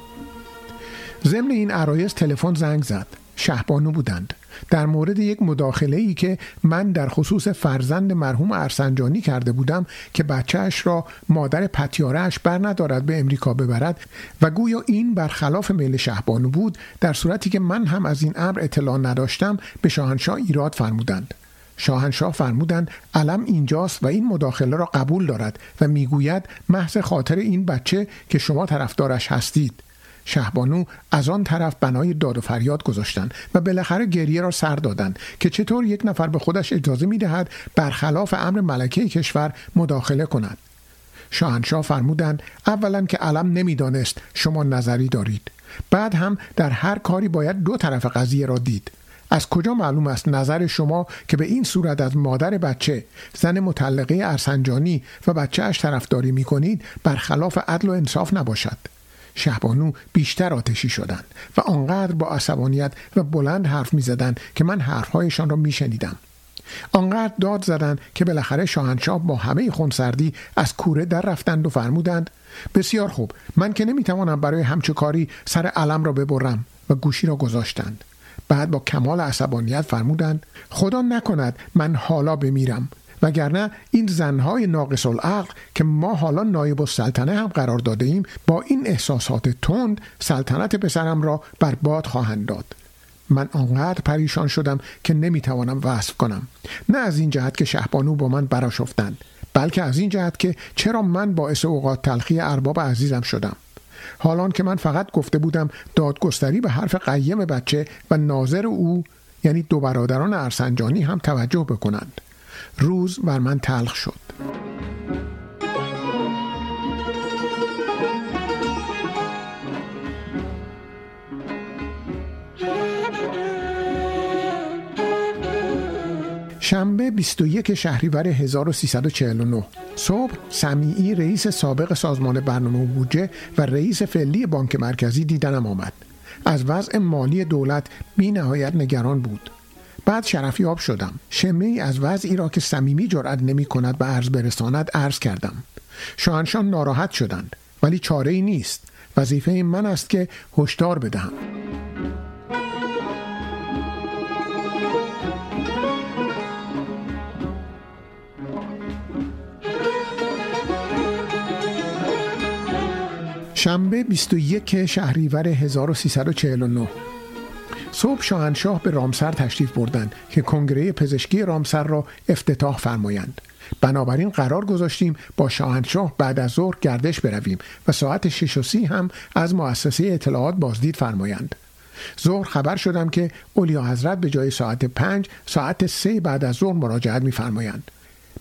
ضمن این عرایز تلفن زنگ زد. شهبانو بودند. در مورد یک مداخله ای که من در خصوص فرزند مرحوم ارسنجانی کرده بودم که بچهش را مادر پتیارهش بر ندارد به امریکا ببرد و گویا این برخلاف میل شهبانو بود در صورتی که من هم از این امر اطلاع نداشتم به شاهنشاه ایراد فرمودند. شاهنشاه فرمودند علم اینجاست و این مداخله را قبول دارد و می‌گوید محض خاطر این بچه که شما طرفدارش هستید. شهبانو از آن طرف بنای داد و فریاد گذاشتند و بالاخره گریه را سر دادند که چطور یک نفر به خودش اجازه می دهد برخلاف امر ملکه کشور مداخله کند. شاهنشاه فرمودند اولا که علم نمی‌دانست شما نظری دارید. بعد هم در هر کاری باید دو طرف قضیه را دید. از کجا معلوم است نظر شما که به این صورت از مادر بچه زن مطلقه ارسنجانی و بچه اش طرفداری می کنید برخلاف عدل و انصاف نباشد شهبانو بیشتر آتشی شدند و آنقدر با عصبانیت و بلند حرف می زدن که من حرفهایشان را می شنیدم. آنقدر داد زدند که بالاخره شاهنشاه با همه خونسردی از کوره در رفتند و فرمودند بسیار خوب من که نمی‌توانم برای همچه کاری سر علم را ببرم و گوشی را گذاشتند بعد با کمال عصبانیت فرمودند خدا نکند من حالا بمیرم وگرنه این زنهای ناقص العقل که ما حالا نایب السلطنه هم قرار داده ایم با این احساسات تند سلطنت پسرم را بر باد خواهند داد. من آنقدر پریشان شدم که نمی‌توانم وصف کنم نه از این جهت که شهبانو با من براشفتند بلکه از این جهت که چرا من باعث اوقات تلخی ارباب عزیزم شدم؟ حالان که من فقط گفته بودم دادگستری به حرف قیم بچه و ناظر او یعنی دو برادران ارسنجانی هم توجه بکنند. روز بر من تلخ شد. شنبه 21 شهریور 1349 صبح سمیعی رئیس سابق سازمان برنامه و بودجه و رئیس فعلی بانک مرکزی دیدنم آمد. از وضع مالی دولت بی نهایت نگران بود. بعد شرفیاب شدم. شمه ای از وضعی را که صمیمی جرأت نمی کند به عرض برساند عرض کردم. شاهنشان ناراحت شدند ولی چاره ای نیست. وظیفه من است که هشدار بدهم. شنبه 21 شهریور 1349 صبح شاهنشاه به رامسر تشریف بردند که کنگره پزشکی رامسر را افتتاح فرمایند. بنابراین قرار گذاشتیم با شاهنشاه بعد از ظهر گردش برویم و ساعت شش و سی هم از مؤسسه اطلاعات بازدید فرمایند. ظهر خبر شدم که اولیا حضرت به جای ساعت پنج ساعت سه بعد از ظهر مراجعت میفرمایند.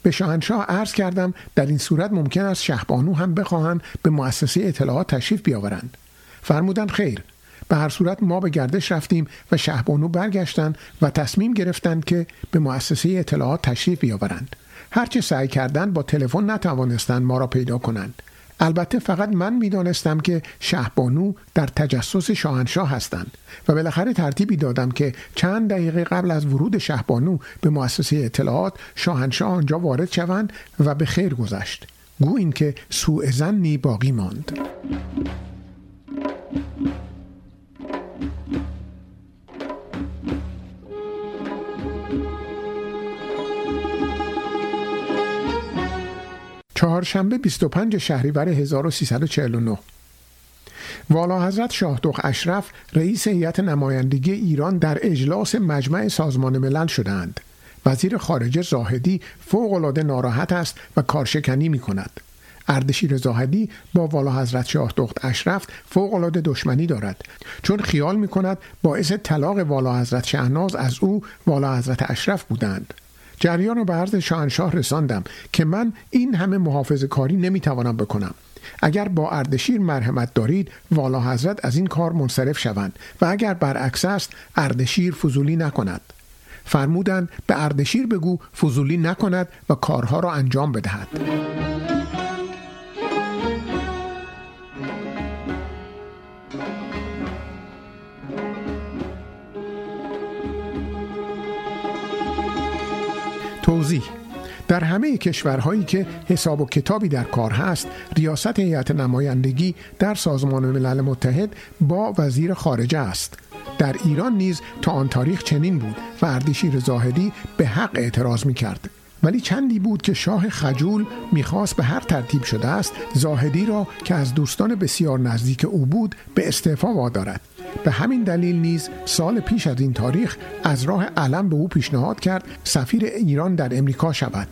به شاهنشاه عرض کردم در این صورت ممکن است شهبانو هم بخواهند به مؤسسه اطلاعات تشریف بیاورند. فرمودند خیر. به هر صورت ما به گردش رفتیم و شهبانو برگشتند و تصمیم گرفتند که به مؤسسه اطلاعات تشریف بیاورند. هرچه سعی کردند با تلفن نتوانستند ما را پیدا کنند. البته فقط من می‌دانستم که شهبانو در تجسس شاهنشاه هستند و بالاخره ترتیبی دادم که چند دقیقه قبل از ورود شهبانو به مؤسسه اطلاعات شاهنشاه آنجا وارد شوند و به خیر گذشت. گو این که سوء زنی باقی ماند. چهارشنبه 25 شهریور 1349 والا حضرت شاه دخ اشرف رئیس هیئت نمایندگی ایران در اجلاس مجمع سازمان ملل شدند. وزیر خارجه زاهدی فوقالعاده ناراحت است و کارشکنی می کند. اردشیر زاهدی با والا حضرت شاه دخت اشرف فوقالعاده دشمنی دارد چون خیال می کند باعث طلاق والا حضرت شهناز از او والا حضرت اشرف بودند جریان رو به عرض شاهنشاه رساندم که من این همه محافظ کاری نمی‌توانم بکنم. اگر با اردشیر مرحمت دارید والا حضرت از این کار منصرف شوند و اگر برعکس است اردشیر فضولی نکند. فرمودند به اردشیر بگو فضولی نکند و کارها را انجام بدهد. توضیح. در همه کشورهایی که حساب و کتابی در کار هست ریاست هیئت نمایندگی در سازمان ملل متحد با وزیر خارجه است. در ایران نیز تا آن تاریخ چنین بود و اردشیر زاهدی به حق اعتراض می کرد. ولی چندی بود که شاه خجول می‌خواست به هر ترتیب شده است زاهدی را که از دوستان بسیار نزدیک او بود به استعفا وادارد. به همین دلیل نیز سال پیش از این تاریخ از راه علم به او پیشنهاد کرد سفیر ایران در امریکا شود.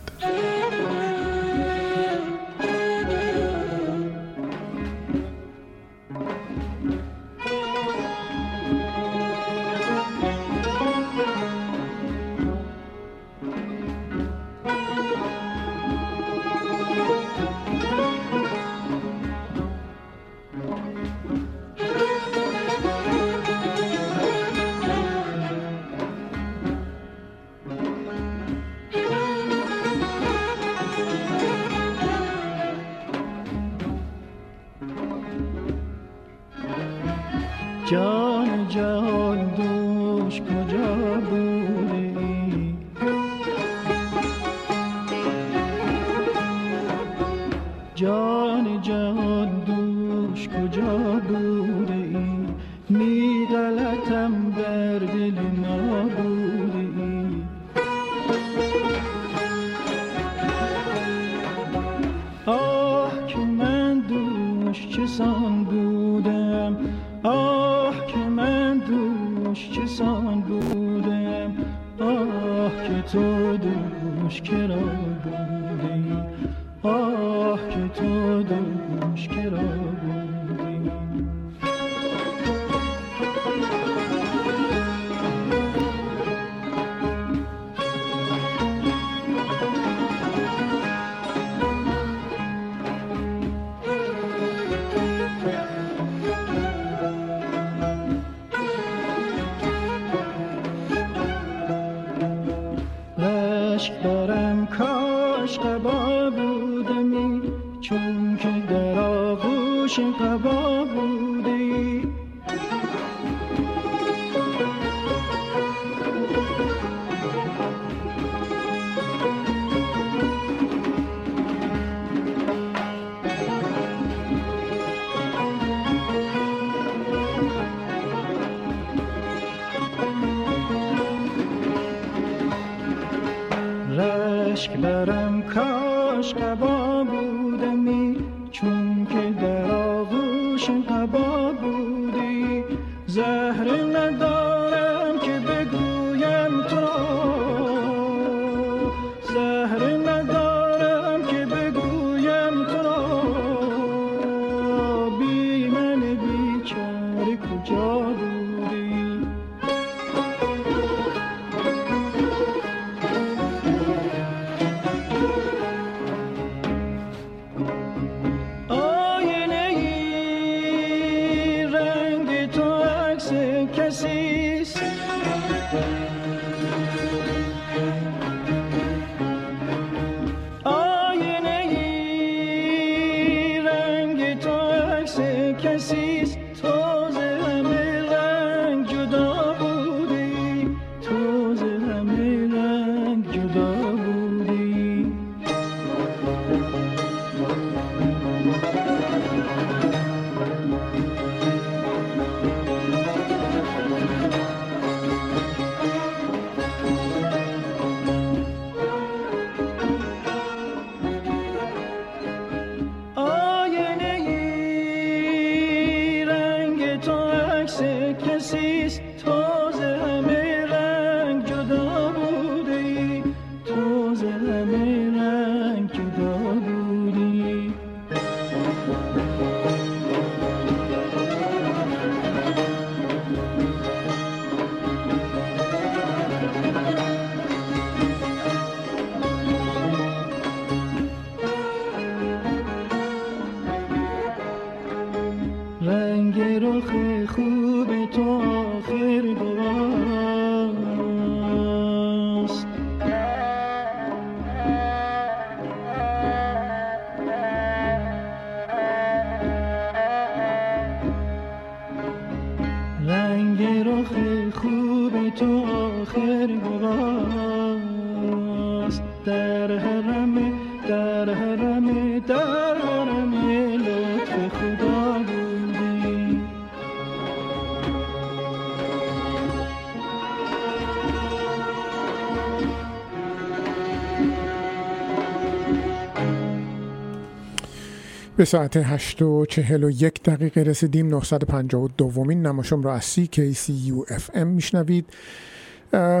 به ساعت 8 و 41 دقیقه رسیدیم. 952 دومین نماشم را از CKCU FM میشنوید.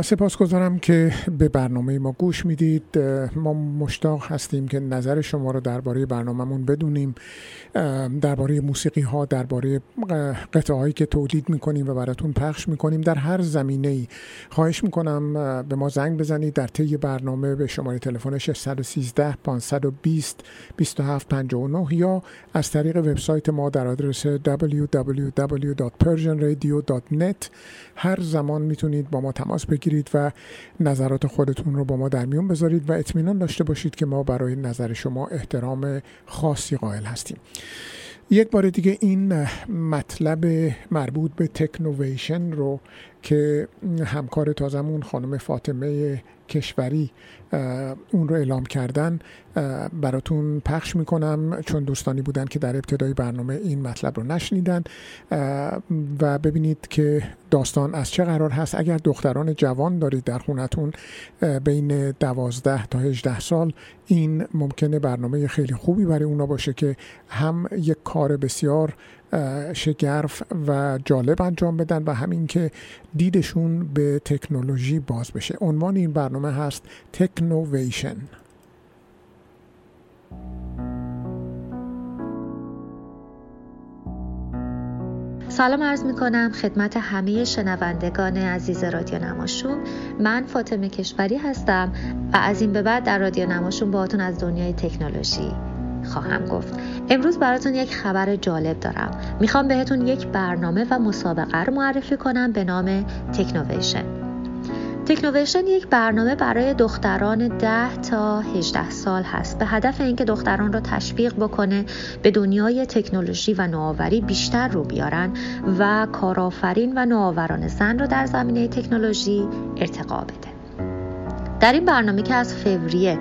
سپاسگزارم که به برنامه ما گوش می‌دید. ما مشتاق هستیم که نظر شما رو درباره برنامهمون بدونیم. درباره موسیقی ها درباره قطعه هایی که تولید می‌کنیم و براتون پخش می‌کنیم در هر زمینه ای خواهش می‌کنم به ما زنگ بزنید در طی برنامه به شماره تلفن 613 520 2759 یا از طریق وبسایت ما در آدرس www.persianradio.net هر زمان می‌تونید با ما تماس بگیرید و نظرات خودتون رو با ما در میون بذارید و اطمینان داشته باشید که ما برای نظر شما احترام خاصی قائل هستیم. یک بار دیگه این مطلب مربوط به تکنوویشن رو که همکار تازمون خانم فاطمه کشوری اون رو اعلام کردن براتون پخش می‌کنم چون دوستانی بودن که در ابتدای برنامه این مطلب رو نشنیدن. و ببینید که داستان از چه قرار هست. اگر دختران جوان دارید در خونتون بین دوازده تا هجده سال این ممکنه برنامه خیلی خوبی برای اونا باشه که هم یک کار بسیار شگرف و جالب انجام بدن و همین که دیدشون به تکنولوژی باز بشه. عنوان این برنامه هست تکنوویشن. سلام عرض می کنم خدمت همه شنوندگان عزیز رادیو نماشوم. من فاطمه کشوری هستم و از این به بعد در رادیو نماشوم باهاتون از دنیای تکنولوژی. خواهم گفت. امروز براتون یک خبر جالب دارم. می‌خوام بهتون یک برنامه و مسابقه رو معرفی کنم به نام تکنوویشن تکنوویشن یک برنامه برای دختران 10 تا 18 سال هست. به هدف اینکه دختران را تشویق بکنه به دنیای تکنولوژی و نوآوری بیشتر رو بیارن و کارآفرین و نوآوران زن رو در زمینه تکنولوژی ارتقا بده. در این برنامه که از فوریه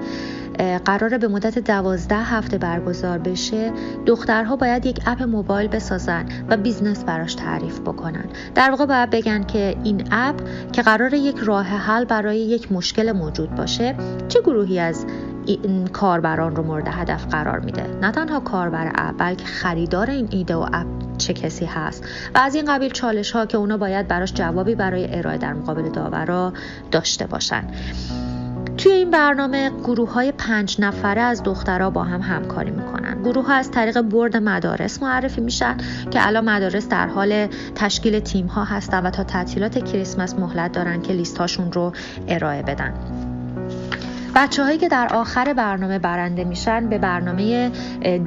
قراره به مدت دوازده هفته برگزار بشه. دخترها باید یک app موبایل بسازن و business براش تعریف بکنن. در واقع باید بگن که این app که قرار یک راه حل برای یک مشکل موجود باشه چه گروهی از این کاربران رو مورد هدف قرار میده؟ نه تنها کاربر app بلکه خریدار این ایده و app چه کسی هست؟ و از این قبیل چالش ها که اونا باید براش جوابی برای ارائه در مقابل داورا داشته باشن. توی این برنامه گروه های پنج نفره از دخترها با هم همکاری می‌کنن. گروه ها از طریق board مدارس معرفی میشن که الان مدارس در حال تشکیل تیم ها هستن و تا تعطیلات کریسمس مهلت دارن که لیست هاشون رو ارائه بدن. بچه هایی که در آخر برنامه برنده میشن به برنامه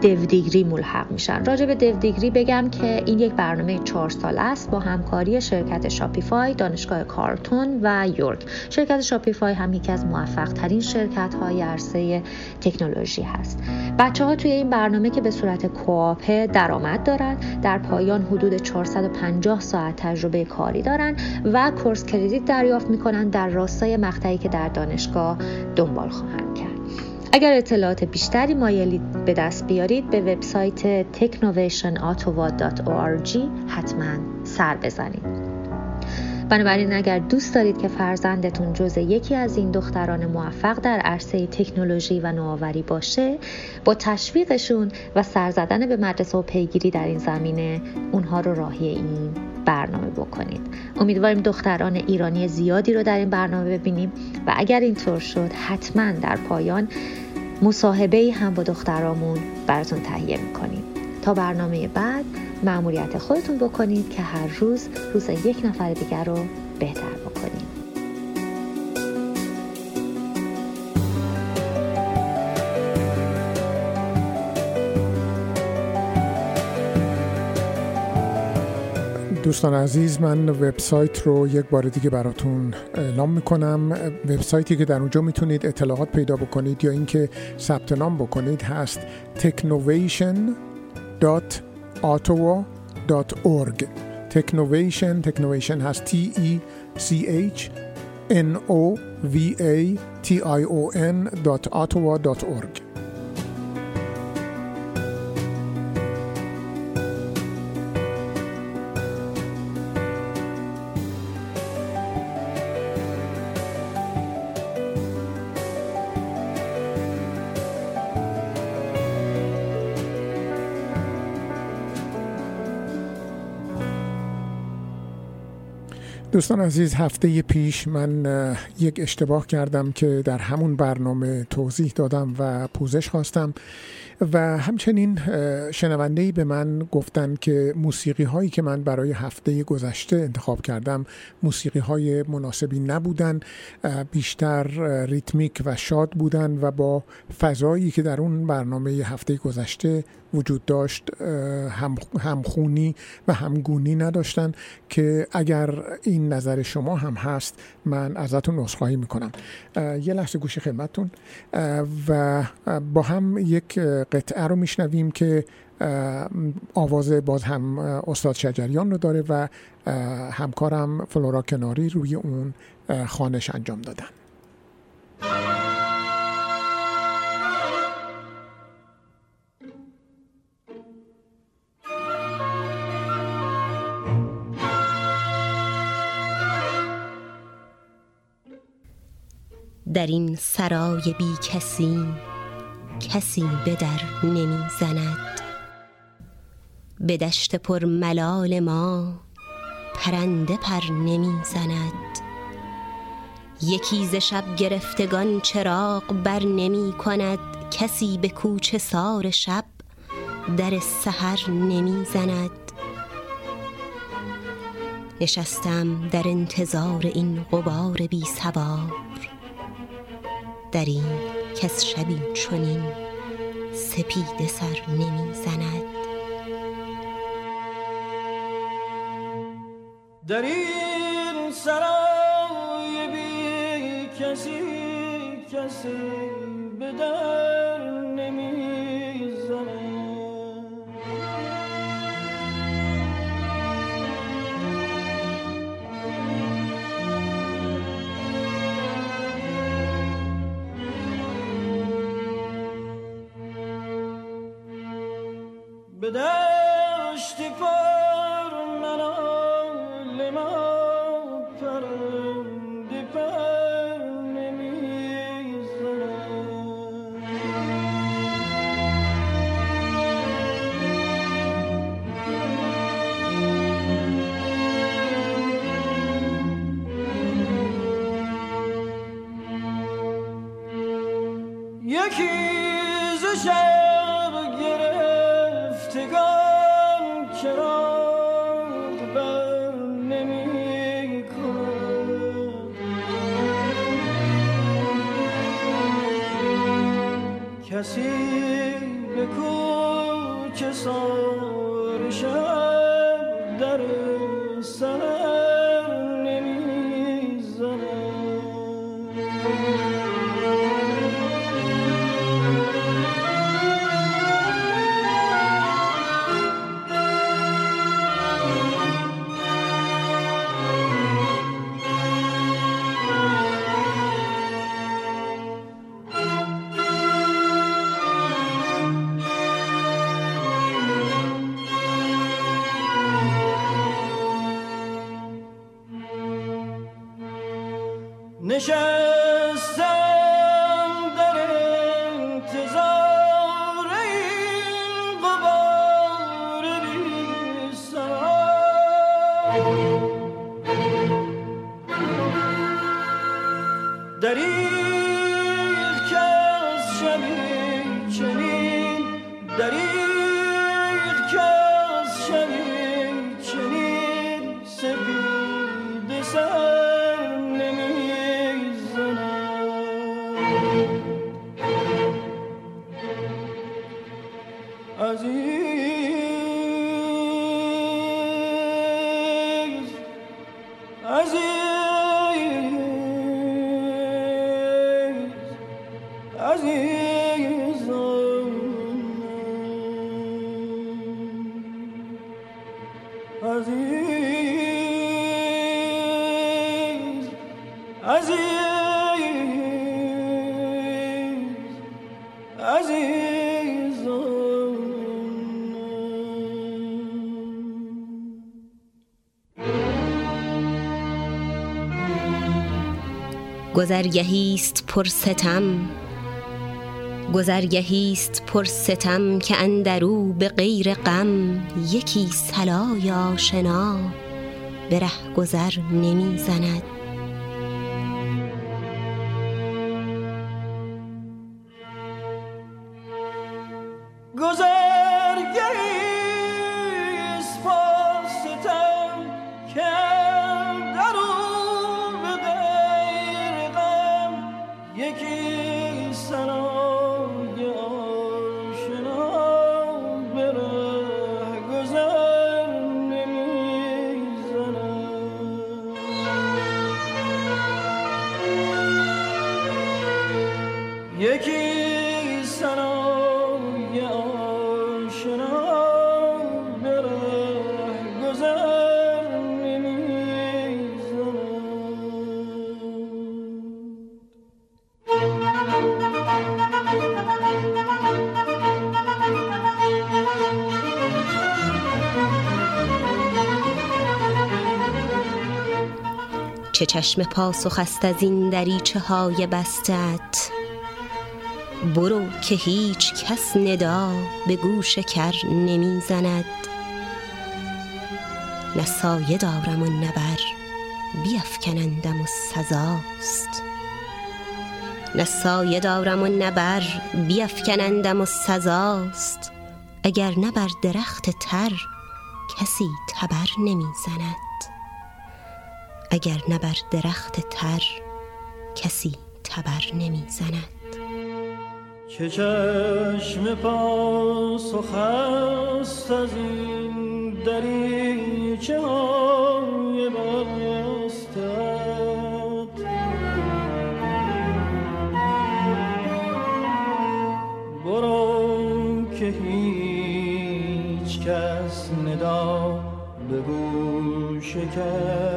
دیو دیگری ملحق میشن. راجع به دیو دیگری بگم که این یک برنامه چهار سال است با همکاری شرکت شاپیفای دانشگاه کارتون و یورک. شرکت شاپیفای هم یکی از موفق ترین شرکت های عرصه تکنولوژی هست. بچه ها توی این برنامه که به صورت کوآپه درآمد دارن در پایان حدود 450 ساعت تجربه کاری دارن و کورس کردیت دریافت می‌کنن در راستای مقطعی که در دانشگاه دنبال خواهند کرد. اگر اطلاعات بیشتری مایلید به دست بیارید به وبسایت technovationottawa.org حتما سر بزنید. بنابراین اگر دوست دارید که فرزندتون جز یکی از این دختران موفق در عرصه تکنولوژی و نوآوری باشه با تشویقشون و سر زدن به مدرسه و پیگیری در این زمینه اونها رو راهی این برنامه بکنید. امیدواریم دختران ایرانی زیادی رو در این برنامه ببینیم و اگر اینطور شد حتما در پایان مصاحبه هم با دخترامون براتون تهیه می‌کنیم. تا برنامه بعد معمولیت خودتون بکنید که هر روز روز یک نفر دیگر رو بهتر بکنید. دوستان عزیز من وبسایت رو یک بار دیگه براتون اعلام می‌کنم. وبسایتی که در اونجا می‌تونید اطلاعات پیدا بکنید یا اینکه ثبت نام بکنید هست ottawa.org. Technovation, Technovation has T E C H N O V A T I O N dot ottawa.org. دوستان عزیز هفته پیش من یک اشتباه کردم که در همون برنامه توضیح دادم و پوزش خواستم. و همچنین شنونده به من گفتن که موسیقی هایی که من برای هفته گذشته انتخاب کردم موسیقی های مناسبی نبودن بیشتر ریتمیک و شاد بودن و با فضایی که در اون برنامه هفته گذشته وجود داشت همخونی و همگونی نداشتن که اگر این نظر شما هم هست من ازتون عذرخواهی می‌کنم. یه لحظه گوشی خدمتتون. و با هم یک قطعه رو میشنویم که آواز باز هم استاد شجریان رو داره و همکارم فلورا کناری روی اون خانش انجام دادن. در این سرای بی کسی کسی به در نمی زند به دشت پر ملال ما پرنده پر نمی زند یکی ز شب گرفتگان چراغ بر نمی کند کسی به کوچه سار شب در سحر نمی زند نشستم در انتظار این غبار بی سوار در این کس شبی چنین سپیده سر نمی زند در این سرای بی کسی کسی به به کسی به کوچه سار گذرگهیست پر ستم گذرگهیست پر ستم که اندرو به غیر غم یکی صلای آشنا به ره گذر نمی چه چشم پاسخ است از این دریچه های بستت؟ برو که هیچ کس ندا به گوش کر نمی زند نه سایه دارم و نه بر بیفکنندم و سزاست. نه سایه دارم و نه بر بیفکنندم و سزاست. اگر نه بر درخت تر کسی تبر نمی زند اگر نه بر درخت تر کسی تبر نمی زند که چشم پاسخ است از این دریچه های بستت برو که هیچ کس ندا به گوش کر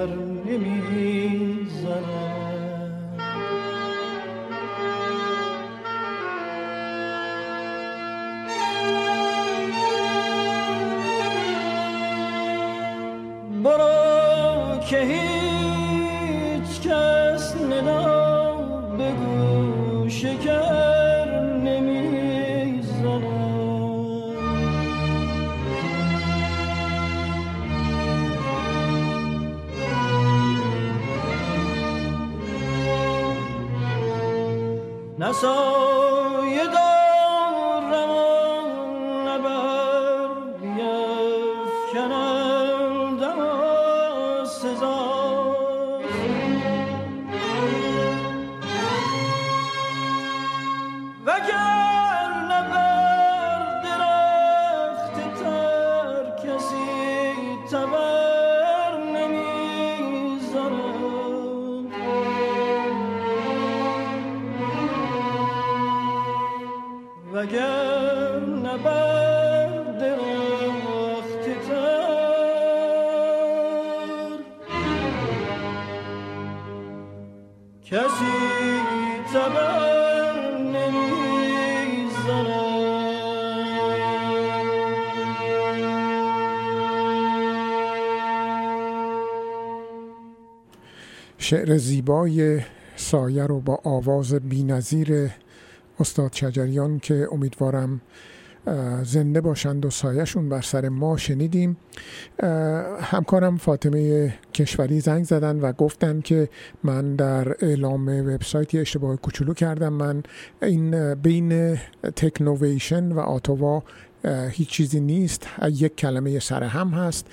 شعر زیبای سایه رو با آواز بینظیر استاد شجریان که امیدوارم زنده باشند و سایهشون بر سر ما شنیدیم. همکارم فاطمه کشوری زنگ زدن و گفتن که من در اعلام وبسایتی اشتباه کوچولو کردم. من این بین تکنوویشن و آتوا هیچ چیزی نیست یک کلمه سر هم هست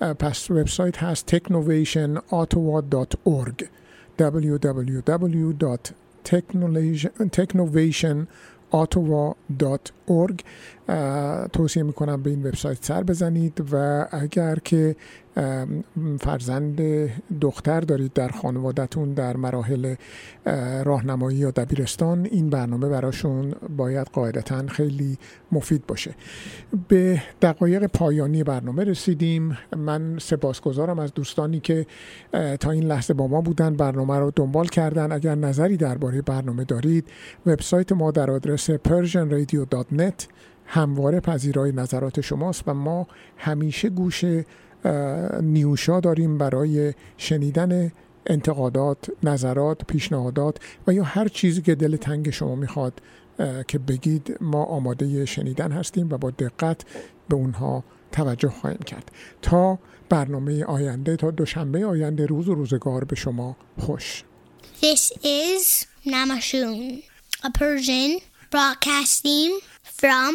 پس وبسایت هست technovationottawa.org www.technovationottawa.org توصیه می‌کنم به این وبسایت سر بزنید و اگر که فرزند دختر دارید در خانوادهتون در مراحل اه، راهنمایی یا دبیرستان این برنامه براشون باید قاعدتا خیلی مفید باشه. به دقایق پایانی برنامه رسیدیم. من سپاسگزارم از دوستانی که تا این لحظه با ما بودن برنامه رو دنبال کردن. اگر نظری درباره برنامه دارید وبسایت ما در آدرس persianradio.net همواره پذیرای نظرات شماست و ما همیشه گوش نیوشا داریم برای شنیدن انتقادات، نظرات، پیشنهادات و یا هر چیزی که دل تنگ شما می‌خواد که بگید ما آماده شنیدن هستیم و با دقت به اونها توجه خواهیم کرد. تا برنامه آینده تا دوشنبه آینده روز و روزگار به شما خوش. This is Namashun, a Persian broadcasting from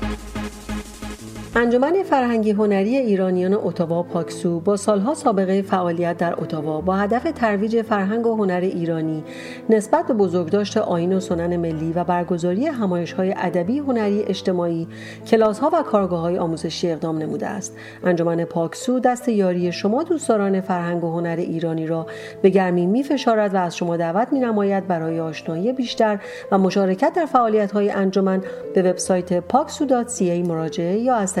انجمن فرهنگی هنری ایرانیان اتاوا پاکسو با سالها سابقه فعالیت در اتاوا با هدف ترویج فرهنگ و هنر ایرانی نسبت به بزرگداشت آیین و سنن ملی و برگزاری همایش های ادبی هنری اجتماعی کلاس ها و کارگاه های آموزشی اقدام نموده است. انجمن پاکسو دست یاری شما دوستداران فرهنگ و هنر ایرانی را به گرمی می فشارد و از شما دعوت می نماید برای آشنایی بیشتر و مشارکت در فعالیت های انجمن به وبسایت paksu.ca مراجعه یا از